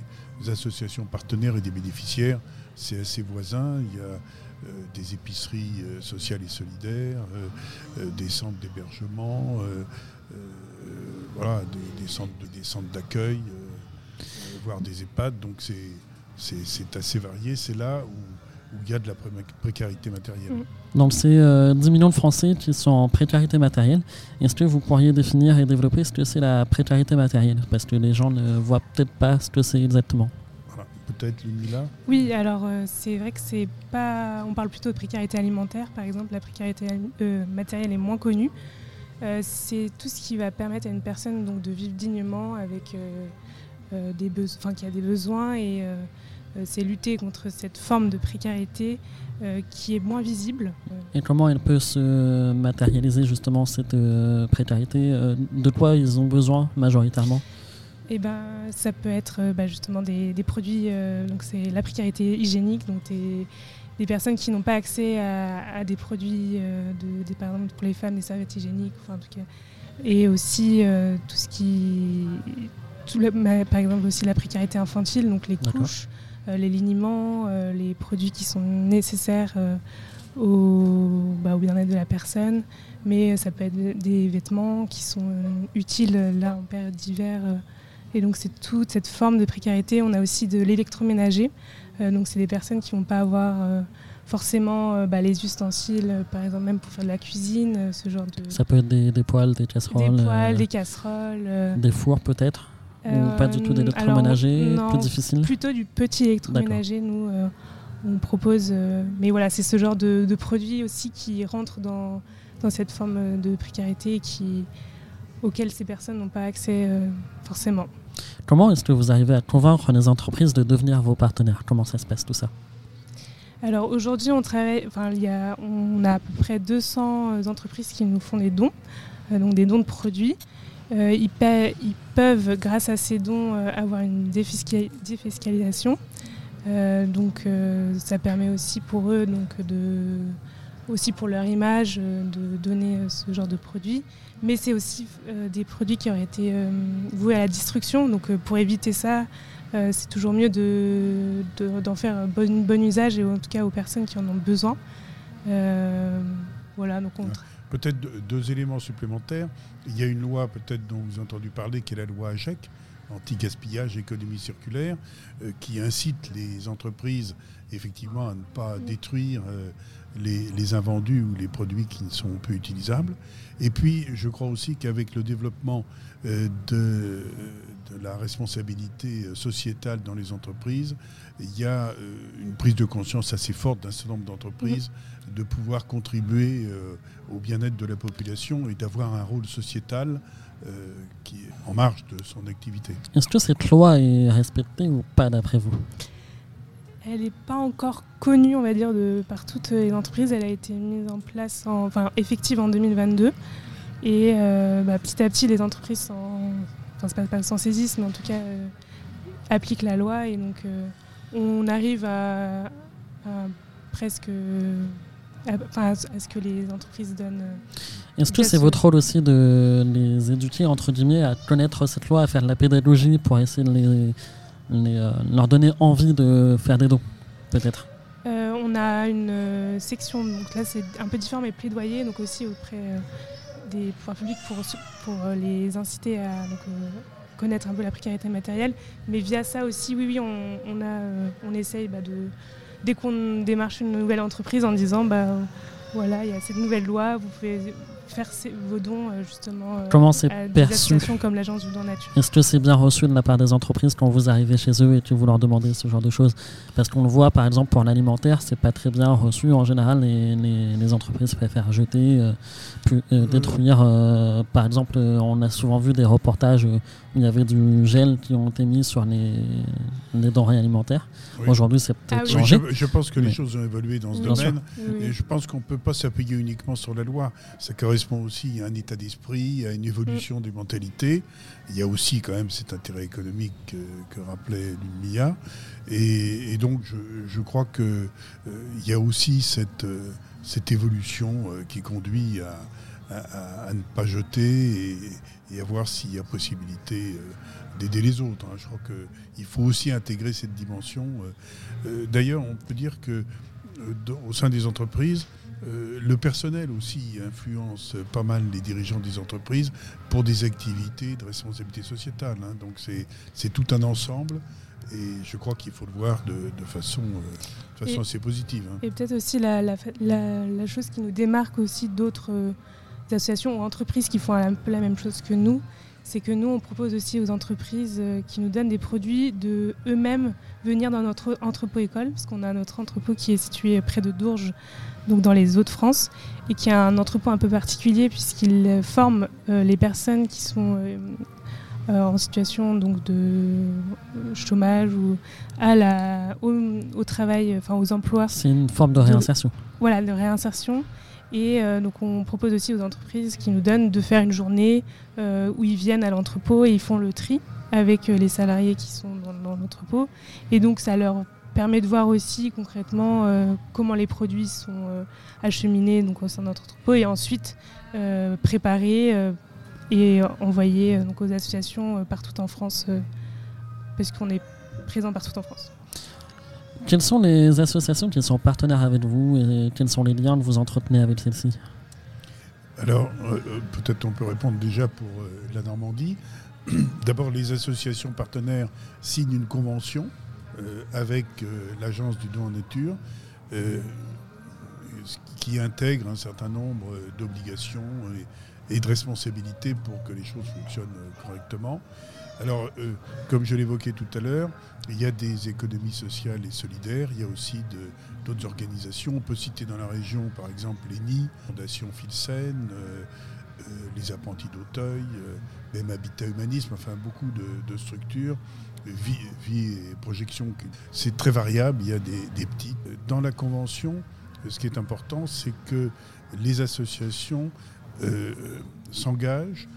associations partenaires et des bénéficiaires, c'est assez voisin. Il y a euh, des épiceries euh, sociales et solidaires, euh, euh, des centres d'hébergement, euh, euh, voilà, des, des centres de- des centres d'accueil, euh, euh, voire des EHPAD. Donc c'est c'est- c'est assez varié. C'est là où où il y a de la pré- précarité matérielle. Donc c'est euh, 10 millions de Français qui sont en précarité matérielle. Est-ce que vous pourriez définir et développer ce que c'est la précarité matérielle? Parce que les gens ne voient peut-être pas ce que c'est exactement. Voilà. Peut-être Lumila Oui, alors euh, c'est vrai que c'est pas. On parle plutôt de précarité alimentaire, par exemple. La précarité euh, matérielle est moins connue. Euh, c'est tout ce qui va permettre à une personne donc de vivre dignement avec euh, euh, des besoins, qui a des besoins et c'est lutter contre cette forme de précarité euh, qui est moins visible. Et comment elle peut se matérialiser justement cette euh, précarité euh, De quoi ils ont besoin majoritairement? Et ben, ça peut être bah, justement des, des produits, donc c'est la précarité hygiénique, donc des, des personnes qui n'ont pas accès à, à des produits, euh, de, des, par exemple pour les femmes, des serviettes hygiéniques, enfin, en tout cas, et aussi euh, tout ce qui, tout le- ma- par exemple aussi la précarité infantile, donc les couches, euh, les liniments, les produits qui sont nécessaires au, bah, au bien-être de la personne, mais ça peut être des vêtements qui sont utiles là en période d'hiver. et donc c'est toute cette forme de précarité. On a aussi de l'électroménager. Euh, donc c'est des personnes qui vont pas avoir euh, forcément euh, bah, les ustensiles, par exemple même pour faire de la cuisine, ce genre de Ça peut être des, des poêles, des des casseroles, poêles, euh, des casseroles. des fours peut-être Ou pas du tout d'électroménager Plus difficile Plutôt du petit électroménager, nous, on propose. euh, mais voilà, c'est ce genre de, de produit aussi qui rentre dans, dans cette forme de précarité et qui, auquel ces personnes n'ont pas accès euh, forcément. Comment est-ce que vous arrivez à convaincre les entreprises de devenir vos partenaires? Comment ça se passe tout ça? Alors aujourd'hui, on travaille, enfin, il y a, on a à peu près 200 entreprises qui nous font des dons, euh, donc des dons de produits. Euh, ils, peuvent, grâce à ces dons, euh, avoir une défisca- défiscalisation. Euh, donc euh, ça permet aussi pour eux, donc aussi pour leur image, euh, de donner euh, ce genre de produits. Mais c'est aussi euh, des produits qui auraient été euh, voués à la destruction. Donc euh, pour éviter ça, c'est toujours mieux de- de- d'en faire bon, bon usage et en tout cas aux personnes qui en ont besoin. Voilà, donc on Ouais. Peut-être deux, éléments supplémentaires. Il y a une loi peut-être dont vous avez entendu parler, qui est la loi AGEC, anti-gaspillage, économie circulaire, qui incite les entreprises effectivement à ne pas détruire euh, les, les invendus ou les produits qui ne sont peu utilisables. Et puis, je crois aussi qu'avec le développement euh, de, de la responsabilité sociétale dans les entreprises, il y a euh, une prise de conscience assez forte d'un certain nombre d'entreprises de pouvoir contribuer euh, au bien-être de la population et d'avoir un rôle sociétal euh, qui est en marge de son activité. Est-ce que cette loi est respectée ou pas d'après vous? Elle n'est pas encore connue, on va dire, de, par toutes les entreprises. Elle a été mise en place, en, enfin effective en 2022. Et euh, bah, petit à petit, les entreprises s'en, enfin pas, saisissent, mais en tout cas euh, appliquent la loi. Et donc euh, on arrive à, à presque, à, enfin, à ce que les entreprises donnent. Est-ce que c'est votre rôle aussi de les éduquer, entre guillemets, à connaître cette loi, à faire de la pédagogie pour essayer de les, euh, leur donner envie de faire des dons, peut-être Euh, on a une euh, section, donc là c'est un peu différent, mais plaidoyer, donc aussi auprès des pouvoirs publics pour, les inciter à connaître un peu la précarité matérielle. Mais via ça aussi, oui, oui, on, on, essaye bah, de, dès qu'on démarche une nouvelle entreprise en disant, bah, voilà, il y a cette nouvelle loi, vous pouvez faire ces- vos dons euh, justement euh, Comment c'est perçu comme l'Agence du don nature. Est-ce que c'est bien reçu de la part des entreprises quand vous arrivez chez eux et que vous leur demandez ce genre de choses? Parce qu'on le voit par exemple pour l'alimentaire, c'est pas très bien reçu. En général, les, les- les entreprises préfèrent jeter, euh, plus- euh, détruire. euh, par exemple, euh, on a souvent vu des reportages où il y avait du gel qui ont été mis sur les, les denrées alimentaires. Oui. Aujourd'hui, c'est peut-être Ah oui. Changé. je, je pense que les choses ont évolué dans ce sûr. domaine. Oui. Et je pense qu'on ne peut pas s'appuyer uniquement sur la loi. Ça correspond aussi à un état d'esprit, à une évolution Mm. des mentalités. Il y a aussi quand même cet intérêt économique que, que rappelait Lumia. Et, et donc je, je crois qu'il il y a aussi cette, euh, cette évolution euh, qui conduit à, à- à ne pas jeter et, et à voir s'il y a possibilité euh, d'aider les autres. hein. Je crois qu'il faut aussi intégrer cette dimension. euh. Euh, D'ailleurs, on peut dire que euh, au sein des entreprises, euh, le personnel aussi influence pas mal les dirigeants des entreprises pour des activités de responsabilité sociétale. hein. Donc c'est tout un ensemble et je crois qu'il faut le voir de, de façon, euh, de façon Et- assez positive. hein. Et peut-être aussi la, la, la- la chose qui nous démarque aussi d'autres euh, associations ou entreprises qui font un peu la même chose que nous, c'est que nous, on propose aussi aux entreprises euh, qui nous donnent des produits de eux-mêmes venir dans notre entrepôt école, parce qu'on a notre entrepôt qui est situé près de Dourges, donc dans les Hauts-de-France, et qui a un entrepôt un peu particulier puisqu'il forme euh, les personnes qui sont euh, euh, en situation donc de chômage ou à la, au, au travail, enfin aux emplois C'est une forme de réinsertion. voilà, de réinsertion. Et euh, donc on propose aussi aux entreprises qui nous donnent de faire une journée euh, où ils viennent à l'entrepôt et ils font le tri avec euh, les salariés qui sont dans, l'entrepôt. Et donc ça leur permet de voir aussi concrètement comment les produits sont acheminés donc, au sein de notre entrepôt et ensuite préparés et envoyés donc, aux associations partout en France parce qu'on est présent partout en France. Quelles sont les associations qui sont partenaires avec vous et quels sont les liens que vous entretenez avec celles-ci? Alors, euh, euh, peut-être on peut répondre déjà pour euh, la Normandie. <clears throat> D'abord, les associations partenaires signent une convention avec l'agence du don en nature qui intègre un certain nombre d'obligations et, de responsabilités pour que les choses fonctionnent correctement. Alors, euh, comme je l'évoquais tout à l'heure, il y a des économies sociales et solidaires, il y a aussi d'autres organisations. On peut citer dans la région, par exemple, l'ENI, Fondation Filsen, euh, euh, les apprentis d'Auteuil, même Habitat Humanisme, enfin beaucoup de, structures, vie, vie et projection. C'est très variable, il y a des, petites. Dans la convention, ce qui est important, c'est que les associations s'engagent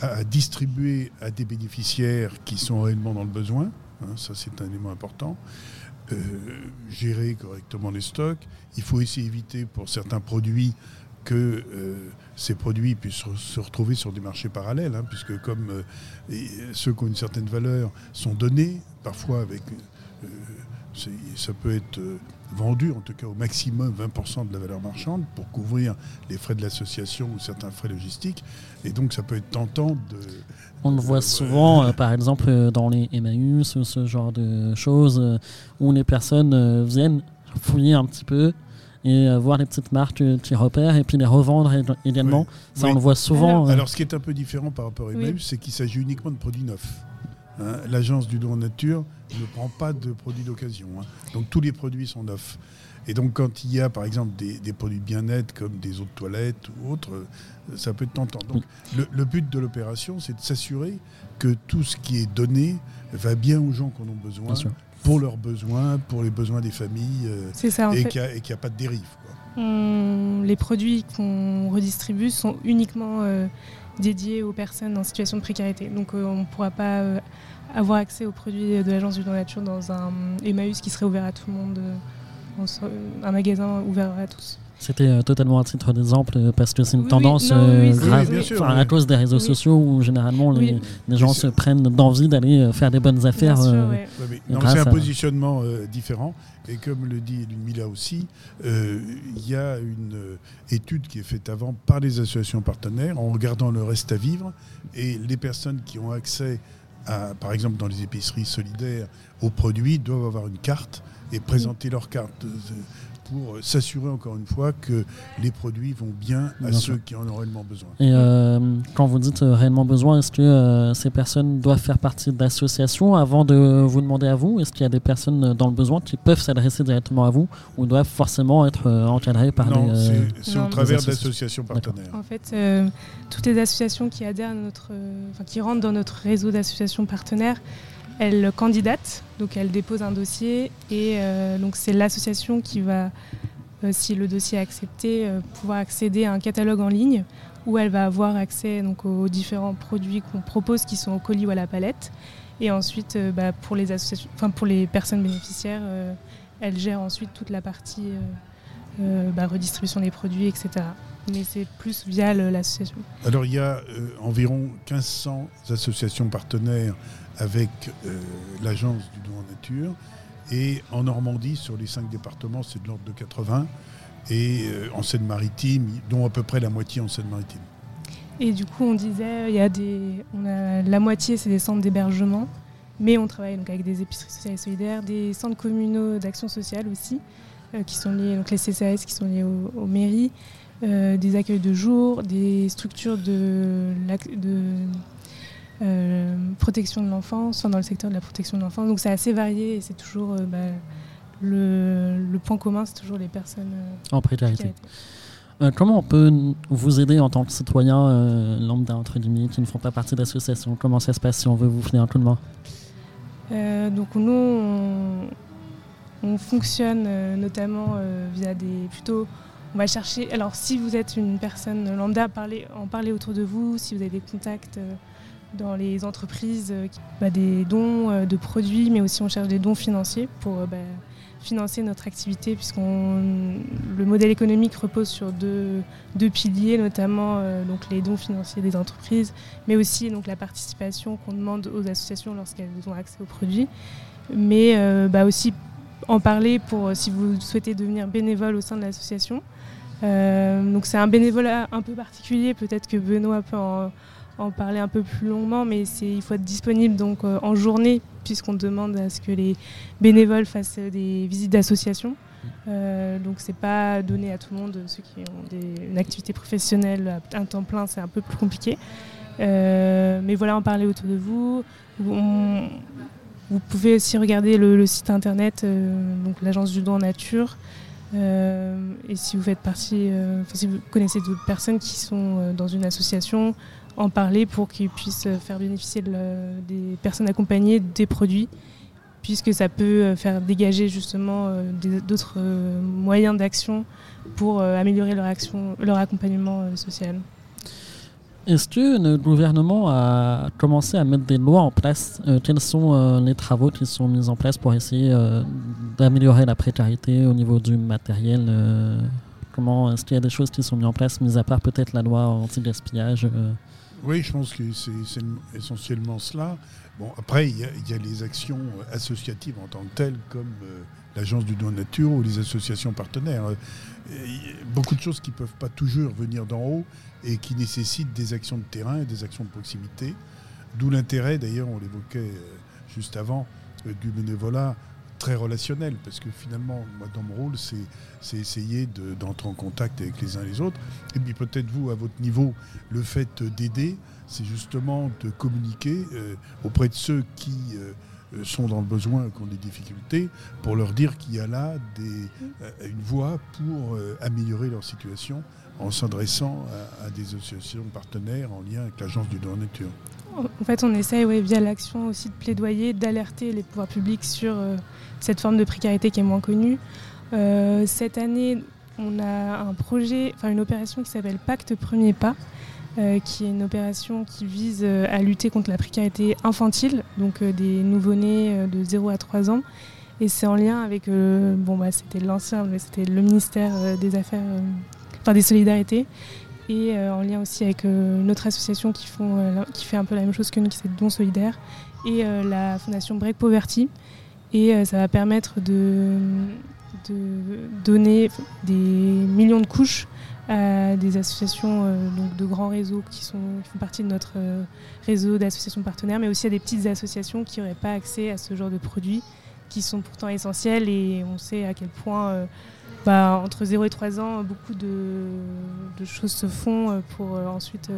à, distribuer à des bénéficiaires qui sont réellement dans le besoin. hein, ça, c'est un élément important. Euh, gérer correctement les stocks. Il faut aussi éviter pour certains produits que euh, ces produits puissent se retrouver sur des marchés parallèles, hein, puisque comme euh, ceux qui ont une certaine valeur sont donnés, parfois avec ça peut être euh, vendu, en tout cas au maximum 20% de la valeur marchande pour couvrir les frais de l'association ou certains frais logistiques. Et donc ça peut être tentant de... On le Euh, voit souvent, euh, par exemple, euh, dans les Emmaüs ou ce genre de choses, euh, où les personnes euh, viennent fouiller un petit peu et euh, voir les petites marques euh, qu'ils repèrent et puis les revendre ég- également. Oui. Ça, Oui. on le voit souvent. euh, Alors ce qui est un peu différent par rapport à Oui. Emmaüs, c'est qu'il s'agit uniquement de produits neufs. Hein, L'agence du don en nature ne prend pas de produits d'occasion. hein. Donc tous les produits sont neufs. Et donc quand il y a par exemple des, des produits bien-être comme des eaux de toilette ou autres, euh, ça peut être tentant. Donc le, le but de l'opération, c'est de s'assurer que tout ce qui est donné va bien aux gens qui en ont besoin, pour leurs besoins, pour les besoins des familles, euh, ça, et qu'il n'y a, a pas de dérive. quoi. On- les produits qu'on redistribue sont uniquement euh, dédiés aux personnes en situation de précarité. Donc euh, on ne pourra pas euh, avoir accès aux produits de l'Agence du Don Nature dans un Emmaüs qui serait ouvert à tout le monde, euh, un magasin ouvert à tous. C'était euh, totalement un titre d'exemple euh, parce que c'est une Oui, tendance non, euh, oui, grave, Oui, bien sûr, enfin, oui. à cause des réseaux Oui. sociaux où généralement les, Oui. les gens se prennent d'envie d'aller euh, faire des bonnes affaires. Euh, ouais. Ouais, c'est un à- positionnement euh, différent. Et comme le dit Ludmilla aussi, euh, il y a une euh, étude qui est faite avant par les associations partenaires en regardant le reste à vivre. Et les personnes qui ont accès, à, par exemple dans les épiceries solidaires, aux produits doivent avoir une carte et présenter leur carte. Pour s'assurer encore une fois que les produits vont bien à Bien ceux sûr. qui en ont réellement besoin. Et euh, quand vous dites euh, réellement besoin, est-ce que euh, ces personnes doivent faire partie d'associations avant de vous demander à vous? Est-ce qu'il y a des personnes dans le besoin qui peuvent s'adresser directement à vous ou doivent forcément être euh, encadrées par non, des... euh, c'est- c'est non, au travers associations. d'associations partenaires. En fait, euh, toutes les associations qui adhèrent à notre, euh, qui rentrent dans notre réseau d'associations partenaires, elles candidatent, donc elles déposent un dossier et euh, donc c'est l'association qui va, euh, si le dossier est accepté, euh, pouvoir accéder à un catalogue en ligne où elle va avoir accès donc aux différents produits qu'on propose qui sont au colis ou à la palette. Et ensuite, bah, pour les associations, pour les personnes bénéficiaires, elle gère ensuite toute la partie bah, redistribution des produits, etc. Mais c'est plus via l'association. Alors il y a environ 1500 associations partenaires avec euh, l'agence du don en nature. Et en Normandie, sur les cinq départements, c'est de l'ordre de 80. Et euh, en Seine-Maritime, dont à peu près la moitié en Seine-Maritime. Et du coup, on disait, il y a des, on a la moitié, c'est des centres d'hébergement, mais on travaille donc avec des épiceries sociales et solidaires, des centres communaux d'action sociale aussi, euh, qui sont liés, donc les CCAS qui sont liés aux, mairies, des accueils de jour, des structures de, de euh, protection de l'enfance, enfin, dans le secteur de la protection de l'enfance. Donc c'est assez varié et c'est toujours euh, bah, le, le point commun, c'est toujours les personnes euh, en précarité. Euh, comment on peut vous aider en tant que citoyen euh, lambda, entre guillemets, qui ne font pas partie d'associations? Comment ça se passe si on veut vous filer un coup de main? Euh, donc nous, on, on fonctionne notamment via des plutôt. On va chercher. Alors, si vous êtes une personne lambda, parlez, en parler autour de vous. Si vous avez des contacts dans les entreprises, euh, bah, des dons euh, de produits, mais aussi on cherche des dons financiers pour euh, bah, financer notre activité, puisqu'on le modèle économique repose sur deux, deux piliers, notamment donc les dons financiers des entreprises, mais aussi donc la participation qu'on demande aux associations lorsqu'elles ont accès aux produits, mais bah, aussi en parler pour si vous souhaitez devenir bénévole au sein de l'association. Donc c'est un bénévolat un peu particulier, peut-être que Benoît peut en, en parler un peu plus longuement, mais c'est il faut être disponible donc euh, en journée puisqu'on demande à ce que les bénévoles fassent des visites d'association. Euh, donc c'est pas donné à tout le monde, ceux qui ont des- une activité professionnelle à un temps plein, c'est un peu plus compliqué. Euh, mais voilà, en parler autour de vous. On- vous pouvez aussi regarder le, le site internet, euh, donc l'agence du don en nature. Euh, et si vous faites partie, euh, si vous connaissez d'autres personnes qui sont euh, dans une association, en parler pour qu'ils puissent euh, faire bénéficier la- des personnes accompagnées des produits, puisque ça peut euh, faire dégager justement euh, d'autres euh, moyens d'action pour euh, améliorer leur, action, leur accompagnement euh, social. Est-ce que le gouvernement a commencé à mettre des lois en place Euh, Quels sont euh, les travaux qui sont mis en place pour essayer euh, d'améliorer la précarité au niveau du matériel euh, Comment est-ce qu'il y a des choses qui sont mises en place, mis à part peut-être la loi anti-gaspillage euh, Oui, je pense que c'est essentiellement cela. Bon, après, il y, a- les actions associatives en tant que telles, comme euh, l'Agence du don nature ou les associations partenaires. Euh, beaucoup de choses qui ne peuvent pas toujours venir d'en haut et qui nécessitent des actions de terrain et des actions de proximité. D'où l'intérêt, d'ailleurs, on l'évoquait euh, juste avant, du bénévolat très relationnel, parce que finalement, moi, dans mon rôle, c'est essayer de- d'entrer en contact avec les uns les autres. Et puis peut-être vous, à votre niveau, le fait d'aider, c'est justement de communiquer euh, auprès de ceux qui euh, sont dans le besoin, qui ont des difficultés, pour leur dire qu'il y a là des, euh, une voie pour améliorer leur situation en s'adressant à, des associations partenaires en lien avec l'Agence du don nature. En fait, on essaye, via l'action aussi de plaidoyer, d'alerter les pouvoirs publics sur cette forme de précarité qui est moins connue. Euh, cette année, on a un projet, enfin une opération qui s'appelle Pacte Premier Pas, euh, qui est une opération qui vise euh, à lutter contre la précarité infantile, donc des nouveau-nés de 0 à 3 ans. Et c'est en lien avec, bon bah c'était l'ancien, mais c'était le ministère des Affaires, enfin des Solidarités, et en lien aussi avec autre association qui, font, qui fait un peu la même chose que nous, qui c'est Don Solidaire, et la fondation Break Poverty. Et euh, ça va permettre de, donner des millions de couches à des associations euh, donc de grands réseaux qui, font partie de notre euh, réseau d'associations partenaires, mais aussi à des petites associations qui n'auraient pas accès à ce genre de produits qui sont pourtant essentiels. Et on sait à quel point bah, entre 0 et 3 ans, beaucoup de, choses se font pour ensuite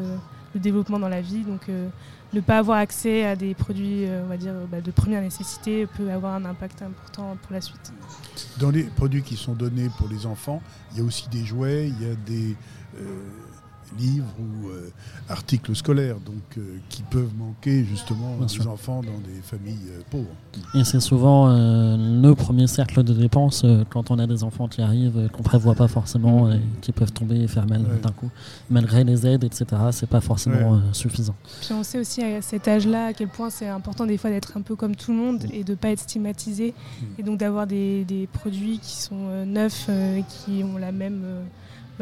le développement dans la vie. Donc euh, ne pas avoir accès à des produits euh, on va dire, bah, de première nécessité peut avoir un impact important pour la suite. Dans les produits qui sont donnés pour les enfants, il y a aussi des jouets, il y a des euh, livres ou euh, articles scolaires donc, euh, qui peuvent manquer justement Bien aux sûr. enfants dans des familles euh, pauvres. Et c'est souvent euh, le premier cercle de dépenses euh, quand on a des enfants qui arrivent, euh, qu'on prévoit pas forcément et qui peuvent tomber et faire mal Ouais. d'un coup. Malgré les aides, etc., c'est pas forcément Ouais. euh, suffisant. Puis on sait aussi à cet âge-là à quel point c'est important des fois d'être un peu comme tout le monde et de ne pas être stigmatisé et donc d'avoir des, des produits qui sont euh, neufs, euh, qui ont la même euh,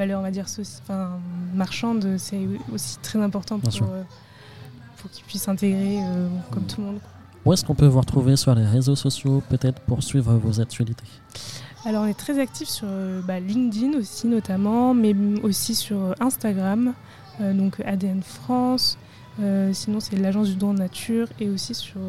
valeur on va dire enfin, marchande, c'est aussi très important pour, euh, pour qu'ils puissent s'intégrer euh, comme tout le monde. Où est-ce qu'on peut vous retrouver sur les réseaux sociaux, peut-être pour suivre vos actualités? Alors on est très actifs sur euh, bah, LinkedIn aussi notamment, mais aussi sur Instagram, euh, donc ADN France. Euh, sinon c'est l'agence du don nature et aussi sur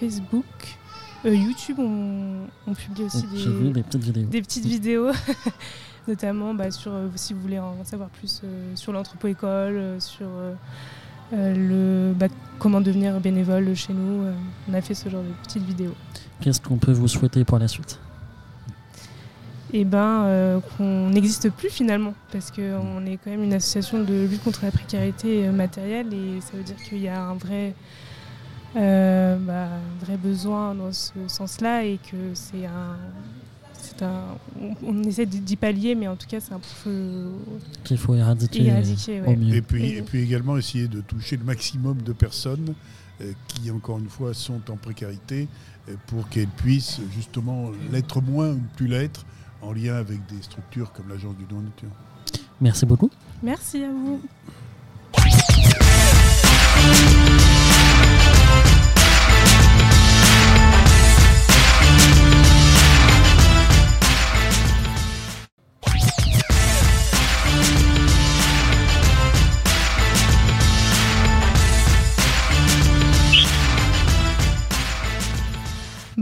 Facebook. Euh, YouTube on, on publie aussi vu des, petites vidéos. des petites vidéos, <laughs> notamment bah, sur euh, si vous voulez en savoir plus euh, sur l'entrepôt-école, sur le, bah, comment devenir bénévole chez nous. on a fait ce genre de petites vidéos. Qu'est-ce qu'on peut vous souhaiter pour la suite? Et ben, qu'on n'existe plus finalement, parce qu'on est quand même une association de lutte contre la précarité matérielle et ça veut dire qu'il y a un vrai, euh, bah, un vrai besoin dans ce sens-là et que c'est un. on, on essaie d'y pallier, mais en tout cas, c'est un peu Qu'il faut éradiquer, éradiquer. au mieux. Et puis, Et- et puis également essayer de toucher le maximum de personnes euh, qui, encore une fois, sont en précarité euh, pour qu'elles puissent justement l'être moins ou ne plus l'être en lien avec des structures comme l'Agence du don nature. Merci beaucoup. Merci à vous.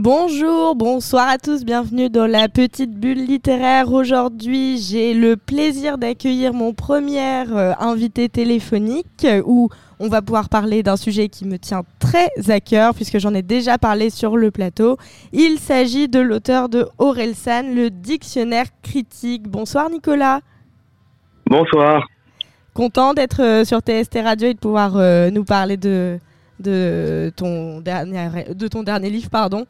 Bonjour, bonsoir à tous, bienvenue dans la petite bulle littéraire. Aujourd'hui, j'ai le plaisir d'accueillir mon premier euh, invité téléphonique euh, où on va pouvoir parler d'un sujet qui me tient très à cœur puisque j'en ai déjà parlé sur le plateau. Il s'agit de l'auteur de Orelsan, le dictionnaire critique. Bonsoir Nicolas. Bonsoir. Content d'être euh, sur TST Radio et de pouvoir nous parler de, de, ton dernier, de ton dernier livre, pardon.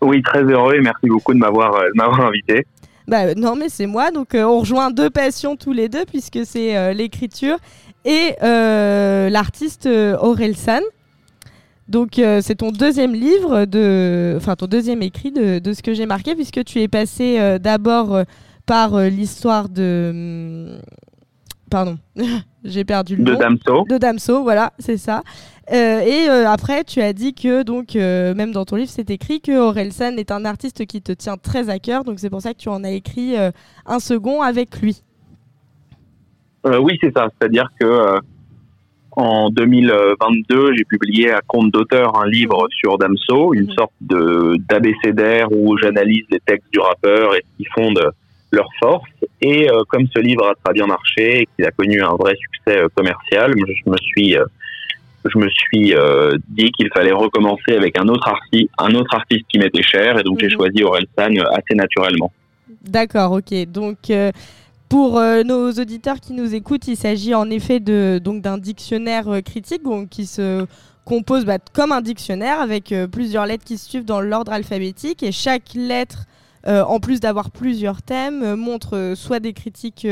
Oui, très heureux et merci beaucoup de m'avoir euh, invité. Bah, euh, non, mais c'est moi. Donc, euh, on rejoint deux passions tous les deux, puisque c'est euh, l'écriture et l'artiste Aurel San. Donc, c'est ton deuxième livre, de... enfin, ton deuxième écrit de, de ce que j'ai marqué, puisque tu es passé d'abord par l'histoire de. hum, Pardon, <laughs> j'ai perdu le de nom. Damso. De Damso, voilà, c'est ça. Euh, et euh, après, tu as dit que, donc, euh, même dans ton livre, c'est écrit que Orelsan est un artiste qui te tient très à cœur. Donc, c'est pour ça que tu en as écrit un second avec lui. Oui, c'est ça. C'est-à-dire que en 2022, j'ai publié à compte d'auteur un livre sur Damso, une Mhm. sorte de d'abécédaire où j'analyse les textes du rappeur et qui fonde leur force. Et comme ce livre a très bien marché et qu'il a connu un vrai succès commercial, je, me suis je me suis euh, dit qu'il fallait recommencer avec un autre artiste, un autre artiste qui m'était cher, et donc j'ai Mhm. choisi Orelsan euh, assez naturellement. D'accord, ok. Donc, euh, pour euh, nos auditeurs qui nous écoutent, il s'agit en effet de donc d'un dictionnaire euh, critique donc, qui se compose bah, comme un dictionnaire avec euh, plusieurs lettres qui se suivent dans l'ordre alphabétique et chaque lettre, euh, en plus d'avoir plusieurs thèmes, euh, montre euh, soit des critiques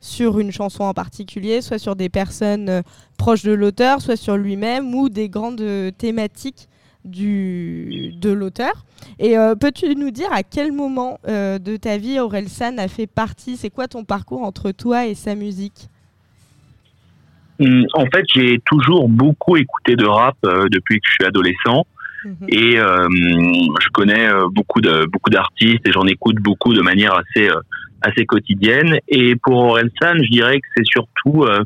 sur une chanson en particulier, soit sur des personnes proches de l'auteur, soit sur lui-même ou des grandes thématiques du, de l'auteur. Et peux-tu nous dire à quel moment de ta vie Aurel San a fait partie? C'est quoi ton parcours entre toi et sa musique? Hum, En fait, j'ai toujours beaucoup écouté de rap depuis que je suis adolescent. Mhm. et euh, je connais euh, beaucoup de beaucoup d'artistes et j'en écoute beaucoup de manière assez euh, assez quotidienne et pour Orelsan je dirais que c'est surtout euh,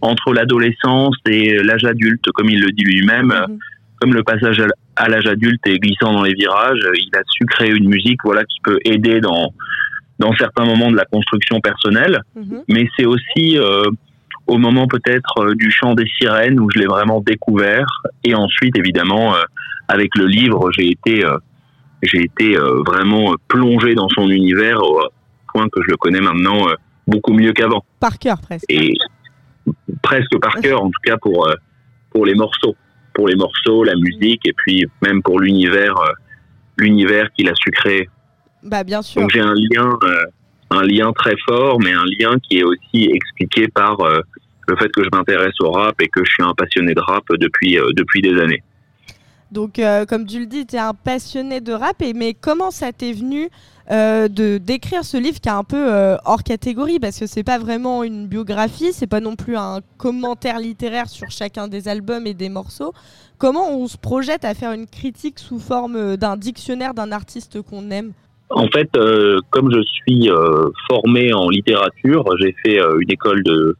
entre l'adolescence et l'âge adulte comme il le dit lui-même euh, Mhm. comme le passage à l'âge adulte est glissant dans les virages euh, il a su créer une musique voilà qui peut aider dans dans certains moments de la construction personnelle Mhm. mais c'est aussi euh, au moment peut-être du chant des sirènes où je l'ai vraiment découvert et ensuite évidemment euh, avec le livre j'ai été euh, j'ai été euh, vraiment plongé dans son univers au point que je le connais maintenant euh, beaucoup mieux qu'avant Par cœur presque. et presque par cœur en tout cas pour pour les morceaux pour les morceaux la musique et puis même pour l'univers l'univers qu'il a su créer Bah bien sûr. donc j'ai un lien, un lien très fort, mais un lien qui est aussi expliqué par le fait que je m'intéresse au rap et que je suis un passionné de rap depuis depuis des années. Donc euh, comme tu le dis, tu es un passionné de rap. Et, mais comment ça t'est venu euh, d'écrire ce livre qui est un peu euh, hors catégorie? Parce que c'est pas vraiment une biographie, c'est pas non plus un commentaire littéraire sur chacun des albums et des morceaux. Comment on se projette à faire une critique sous forme d'un dictionnaire d'un artiste qu'on aime? En fait, comme je suis formé en littérature, j'ai fait une école de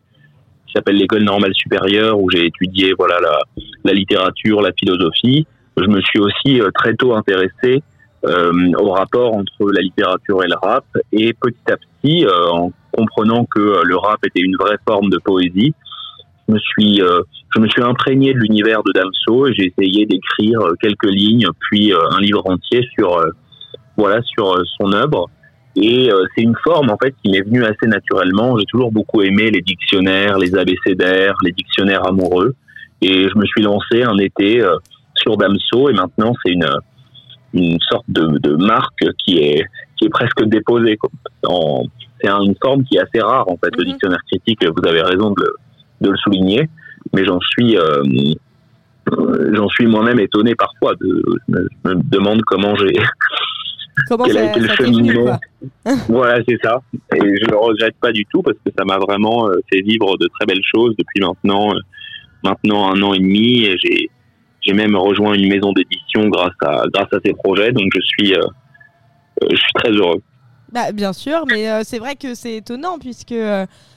qui s'appelle l'école normale supérieure où j'ai étudié voilà la, la littérature, la philosophie. Je me suis aussi euh, très tôt intéressé euh, au rapport entre la littérature et le rap et petit à petit, euh, en comprenant que le rap était une vraie forme de poésie, je me suis je me suis imprégné de l'univers de Damso et j'ai essayé d'écrire quelques lignes puis un livre entier sur voilà sur son œuvre. Et c'est une forme en fait qui m'est venue assez naturellement. J'ai toujours beaucoup aimé les dictionnaires les abécédaires les dictionnaires amoureux. Et je me suis lancé un été Damso et maintenant c'est une une sorte de, de marque qui est qui est presque déposée c'est un- une forme qui est assez rare en fait le Mhm. dictionnaire critique vous avez raison de le, de le souligner mais j'en suis euh, j'en suis moi-même étonné parfois de je me, demande comment j'ai Comment Quel a été le cheminement <laughs> voilà, c'est ça. Et je le regrette pas du tout parce que ça m'a vraiment euh, fait vivre de très belles choses depuis maintenant, euh, maintenant un an et demi. Et j'ai, j'ai même rejoint une maison d'édition grâce à, grâce à ces projets. Donc je suis, euh, euh, je suis très heureux. Bah, bien sûr, mais euh, c'est vrai que c'est étonnant puisque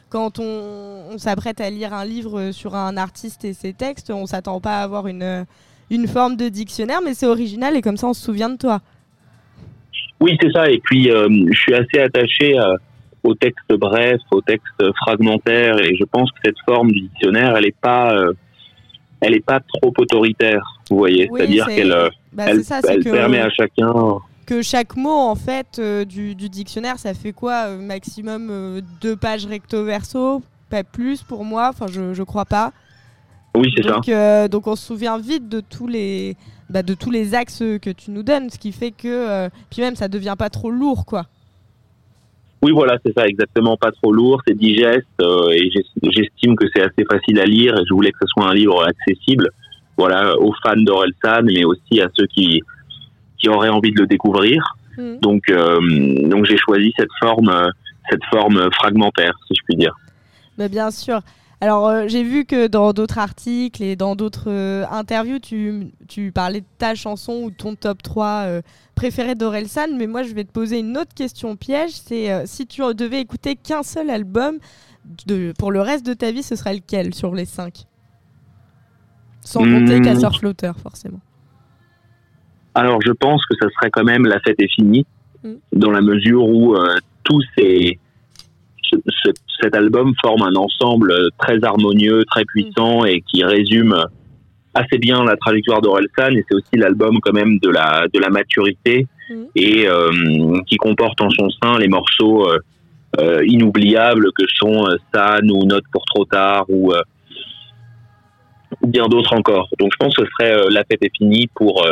quand on, on s'apprête à lire un livre sur un artiste et ses textes, on s'attend pas à avoir une, une forme de dictionnaire, mais c'est original et comme ça on se souvient de toi. Oui, c'est ça. Et puis, euh, je suis assez attaché euh, aux textes brefs, aux textes fragmentaires. Et je pense que cette forme du dictionnaire, elle est pas, euh, elle est pas trop autoritaire. Vous voyez, Oui, c'est-à-dire c'est- qu'elle, euh, Bah, elle, ça, que, permet à chacun. que chaque mot en fait euh, du, du dictionnaire, ça fait quoi euh, Maximum euh, deux pages recto verso, pas plus pour moi. Enfin, je, je crois pas. Oui, c'est ça. Donc, donc on se souvient vite de tous les bah, de tous les axes que tu nous donnes, ce qui fait que puis même ça devient pas trop lourd quoi. Oui, voilà, c'est ça, exactement, pas trop lourd, c'est digeste, euh, et j'es- j'estime que c'est assez facile à lire, et je voulais que ce soit un livre accessible, voilà, aux fans d'Orelsan, mais aussi à ceux qui qui auraient envie de le découvrir. Mhm. Donc, euh, donc j'ai choisi cette forme, cette forme fragmentaire, si je puis dire. Bah, bien sûr. Alors, euh, j'ai vu que dans d'autres articles et dans d'autres euh, interviews, tu, tu parlais de ta chanson ou ton top 3 euh, préféré d'Orelsan. Mais moi, je vais te poser une autre question piège. C'est si tu devais écouter qu'un seul album de, pour le reste de ta vie, ce serait lequel sur les 5 Sans Hmm. compter Casseur Flotteur, forcément. Alors, je pense que ça serait quand même La fête est finie, Mm. dans la mesure où tous ces, ce- ce- cet album forme un ensemble très harmonieux, très puissant et qui résume assez bien la trajectoire d'Orelsan. Et c'est aussi l'album quand même de la, de la maturité Mm. et euh, qui comporte en son sein les morceaux euh, euh, inoubliables que sont San ou Note pour trop tard ou euh, bien d'autres encore. Donc je pense que ce serait La fête est finie pour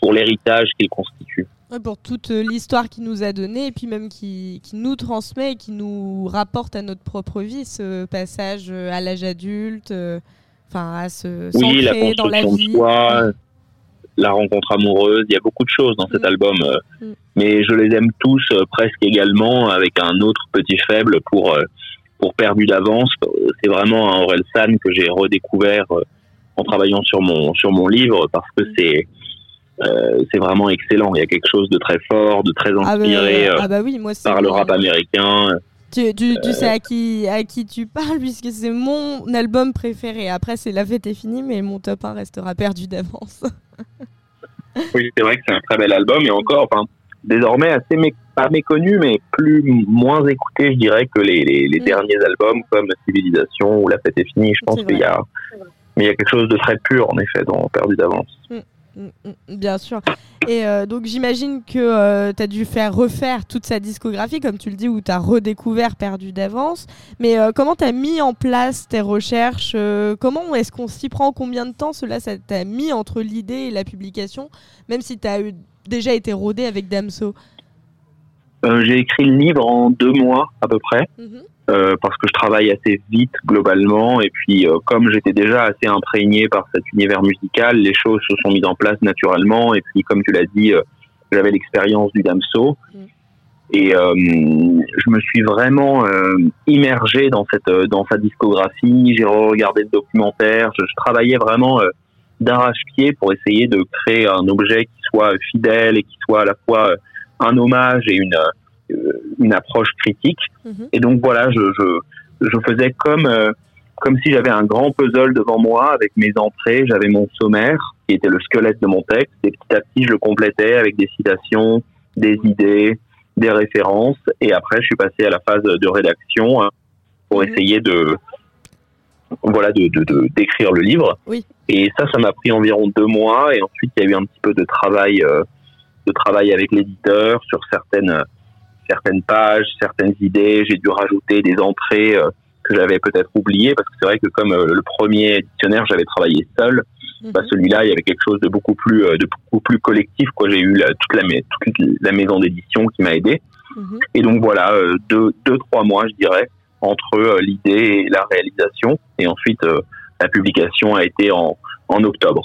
pour l'héritage qu'il constitue. Ouais, pour toute euh, l'histoire qu'il nous a donnée et puis même qui, qui nous transmet et qui nous rapporte à notre propre vie, ce passage euh, à l'âge adulte, euh, enfin à se Oui, la s'ancrer dans la construction vie. de soi, la rencontre amoureuse, il y a beaucoup de choses dans cet Mm. album. euh, Mm. Mais je les aime tous euh, presque également avec un autre petit faible pour, euh, pour Perdu d'avance. C'est vraiment un Aurel San que j'ai redécouvert euh, en travaillant sur mon, sur mon livre parce que Mm. c'est euh, c'est vraiment excellent. Il y a quelque chose de très fort, de très Ah bah, inspiré euh, ah bah oui, moi par le rap américain. Tu, tu, tu Euh. sais à qui, à qui tu parles puisque c'est mon album préféré. Après c'est la fête est finie mais mon top 1 restera perdu d'avance. <laughs> Oui, c'est vrai que c'est un très bel album et encore, enfin, désormais assez mé- pas méconnu, mais plus moins écouté, je dirais, que les, les, les Mm. derniers albums comme Civilisation ou La fête est finie. Je pense qu'il y a, mais il y a quelque chose de très pur en effet dans Perdu d'avance. Mm, Bien sûr. Et euh, donc j'imagine que tu as dû faire refaire toute sa discographie, comme tu le dis, où tu as redécouvert Perdu d'avance. Mais euh, comment tu as mis en place tes recherches euh, Comment est-ce qu'on s'y prend Combien de temps cela ça t'a mis entre l'idée et la publication Même si tu as eu, déjà été rodé avec Damso? Euh, J'ai écrit le livre en deux mois à peu près. Mhm. Euh, parce que je travaille assez vite globalement. Et puis euh, comme j'étais déjà assez imprégné par cet univers musical, les choses se sont mises en place naturellement. Et puis comme tu l'as dit, euh, j'avais l'expérience du Damso. Mm. et euh, je me suis vraiment euh, immergé dans cette euh, dans sa discographie, j'ai regardé le documentaire, je, je travaillais vraiment euh, d'arrache-pied pour essayer de créer un objet qui soit fidèle et qui soit à la fois un hommage et une euh, une approche critique. Mhm. Et donc voilà, je, je, je faisais comme, euh, comme si j'avais un grand puzzle devant moi avec mes entrées, j'avais mon sommaire qui était le squelette de mon texte, et petit à petit je le complétais avec des citations, des idées, des références, et après je suis passé à la phase de rédaction hein, pour Mhm. essayer de voilà de de- de- d'écrire le livre. Oui. Et ça, ça m'a pris environ deux mois, et ensuite il y a eu un petit peu de travail euh, de travail avec l'éditeur sur certaines certaines pages, certaines idées. J'ai dû rajouter des entrées euh, que j'avais peut-être oubliées parce que c'est vrai que comme euh, le premier dictionnaire, j'avais travaillé seul. Mhm. Bah, celui-là, il y avait quelque chose de beaucoup plus, euh, de beaucoup plus collectif. Quoi, j'ai eu la, toute la, mai- toute la maison d'édition qui m'a aidé. Mhm. Et donc voilà, deux, deux, trois mois, je dirais, entre l'idée et la réalisation. Et ensuite, la publication a été en, en octobre.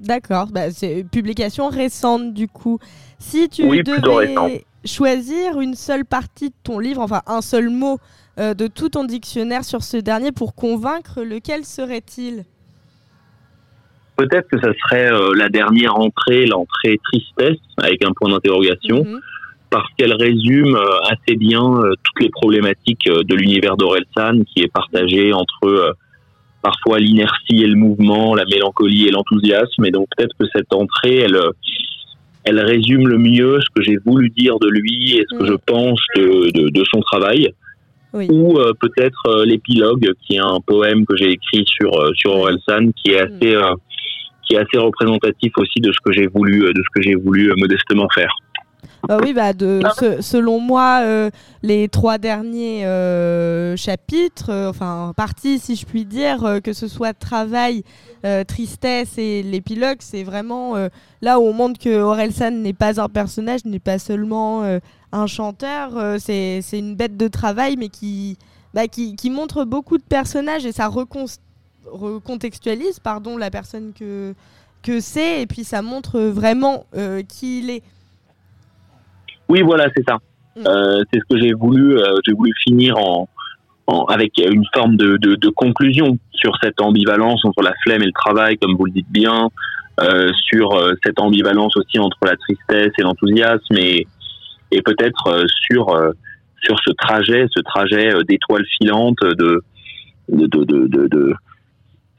D'accord, bah, c'est une publication récente du coup. Si tu Oui, plutôt récente. devais choisir une seule partie de ton livre, enfin un seul mot euh, de tout ton dictionnaire sur ce dernier pour convaincre, lequel serait-il? Peut-être que ça serait euh, la dernière entrée, l'entrée tristesse, avec un point d'interrogation. Mhm. parce qu'elle résume euh, assez bien toutes les problématiques de l'univers d'Orelsan, qui est partagé entre parfois l'inertie et le mouvement, la mélancolie et l'enthousiasme. Et donc peut-être que cette entrée, elle, elle résume le mieux ce que j'ai voulu dire de lui et ce que Mm. je pense de, de, de son travail. Oui. Ou euh, peut-être euh, l'épilogue, qui est un poème que j'ai écrit sur euh, sur Orelsan, qui est assez euh, qui est assez représentatif aussi de ce que j'ai voulu euh, de ce que j'ai voulu euh, modestement faire. Bah oui, bah de, ce- selon moi, euh, les trois derniers euh, chapitres, euh, enfin parties si je puis dire, que ce soit travail, tristesse et l'épilogue, c'est vraiment là où on montre que Orelsan n'est pas un personnage, n'est pas seulement un chanteur, c'est une bête de travail, mais qui, bah, qui, qui montre beaucoup de personnages et ça recon- recontextualise pardon, la personne que, que c'est, et puis ça montre vraiment qui il est. Oui, voilà, c'est ça. Mm. Euh, c'est ce que j'ai voulu. euh, j'ai voulu finir en, en- avec une forme de, de, de conclusion sur cette ambivalence entre la flemme et le travail, comme vous le dites bien, euh, sur euh, cette ambivalence aussi entre la tristesse et l'enthousiasme, et, et peut-être euh, sur euh, sur ce trajet, ce trajet d'étoiles filantes, de de, de, de, de- de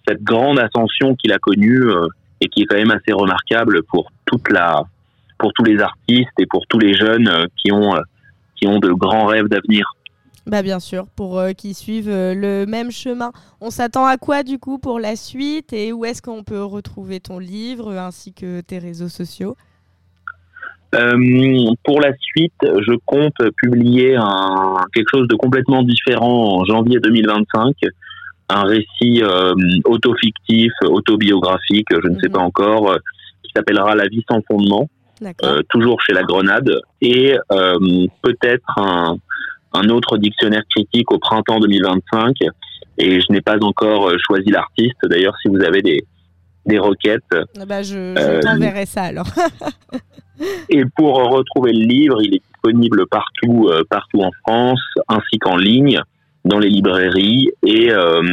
cette grande ascension qu'il a connue euh, et qui est quand même assez remarquable pour toute la pour tous les artistes et pour tous les jeunes euh, qui ont euh, qui ont de grands rêves d'avenir. Bah bien sûr, pour euh, qu'ils suivent euh, le même chemin. On s'attend à quoi du coup pour la suite? Et où est-ce qu'on peut retrouver ton livre ainsi que tes réseaux sociaux? Euh, pour la suite, je compte publier un, quelque chose de complètement différent en janvier 2025, un récit auto-fictif, autobiographique, je ne sais Mhm. pas encore, qui s'appellera La vie sans fondement, toujours chez La Grenade, et euh, peut-être un, un autre dictionnaire critique au printemps 2025. Et je n'ai pas encore euh, choisi l'artiste. D'ailleurs, si vous avez des, des requêtes, Ah bah, je je euh, t'enverrai ça alors. <laughs> Et pour retrouver le livre, il est disponible partout, euh, partout en France, ainsi qu'en ligne, dans les librairies. Et, euh,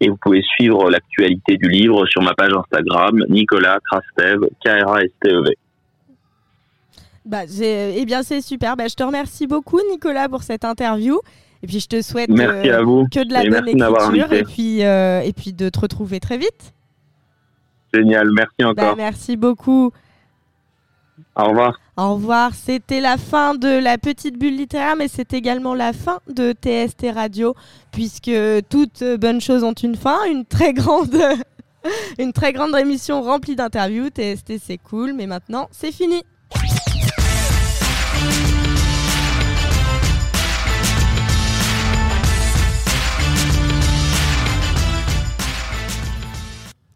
et vous pouvez suivre l'actualité du livre sur ma page Instagram, Nicolas Krastev, K-R-A-S-T-E-V. Bah, eh bien c'est super. Bah, je te remercie beaucoup Nicolas pour cette interview. Et puis je te souhaite Merci euh, à vous. que de la et bonne écriture et puis, euh, et puis de te retrouver très vite. Génial, merci Bah, encore. merci beaucoup. Au revoir. Au revoir. C'était la fin de la petite bulle littéraire, mais c'est également la fin de TST Radio, puisque toutes bonnes choses ont une fin, une très grande, <laughs> une très grande émission remplie d'interviews. TST, c'est cool, mais maintenant, c'est fini.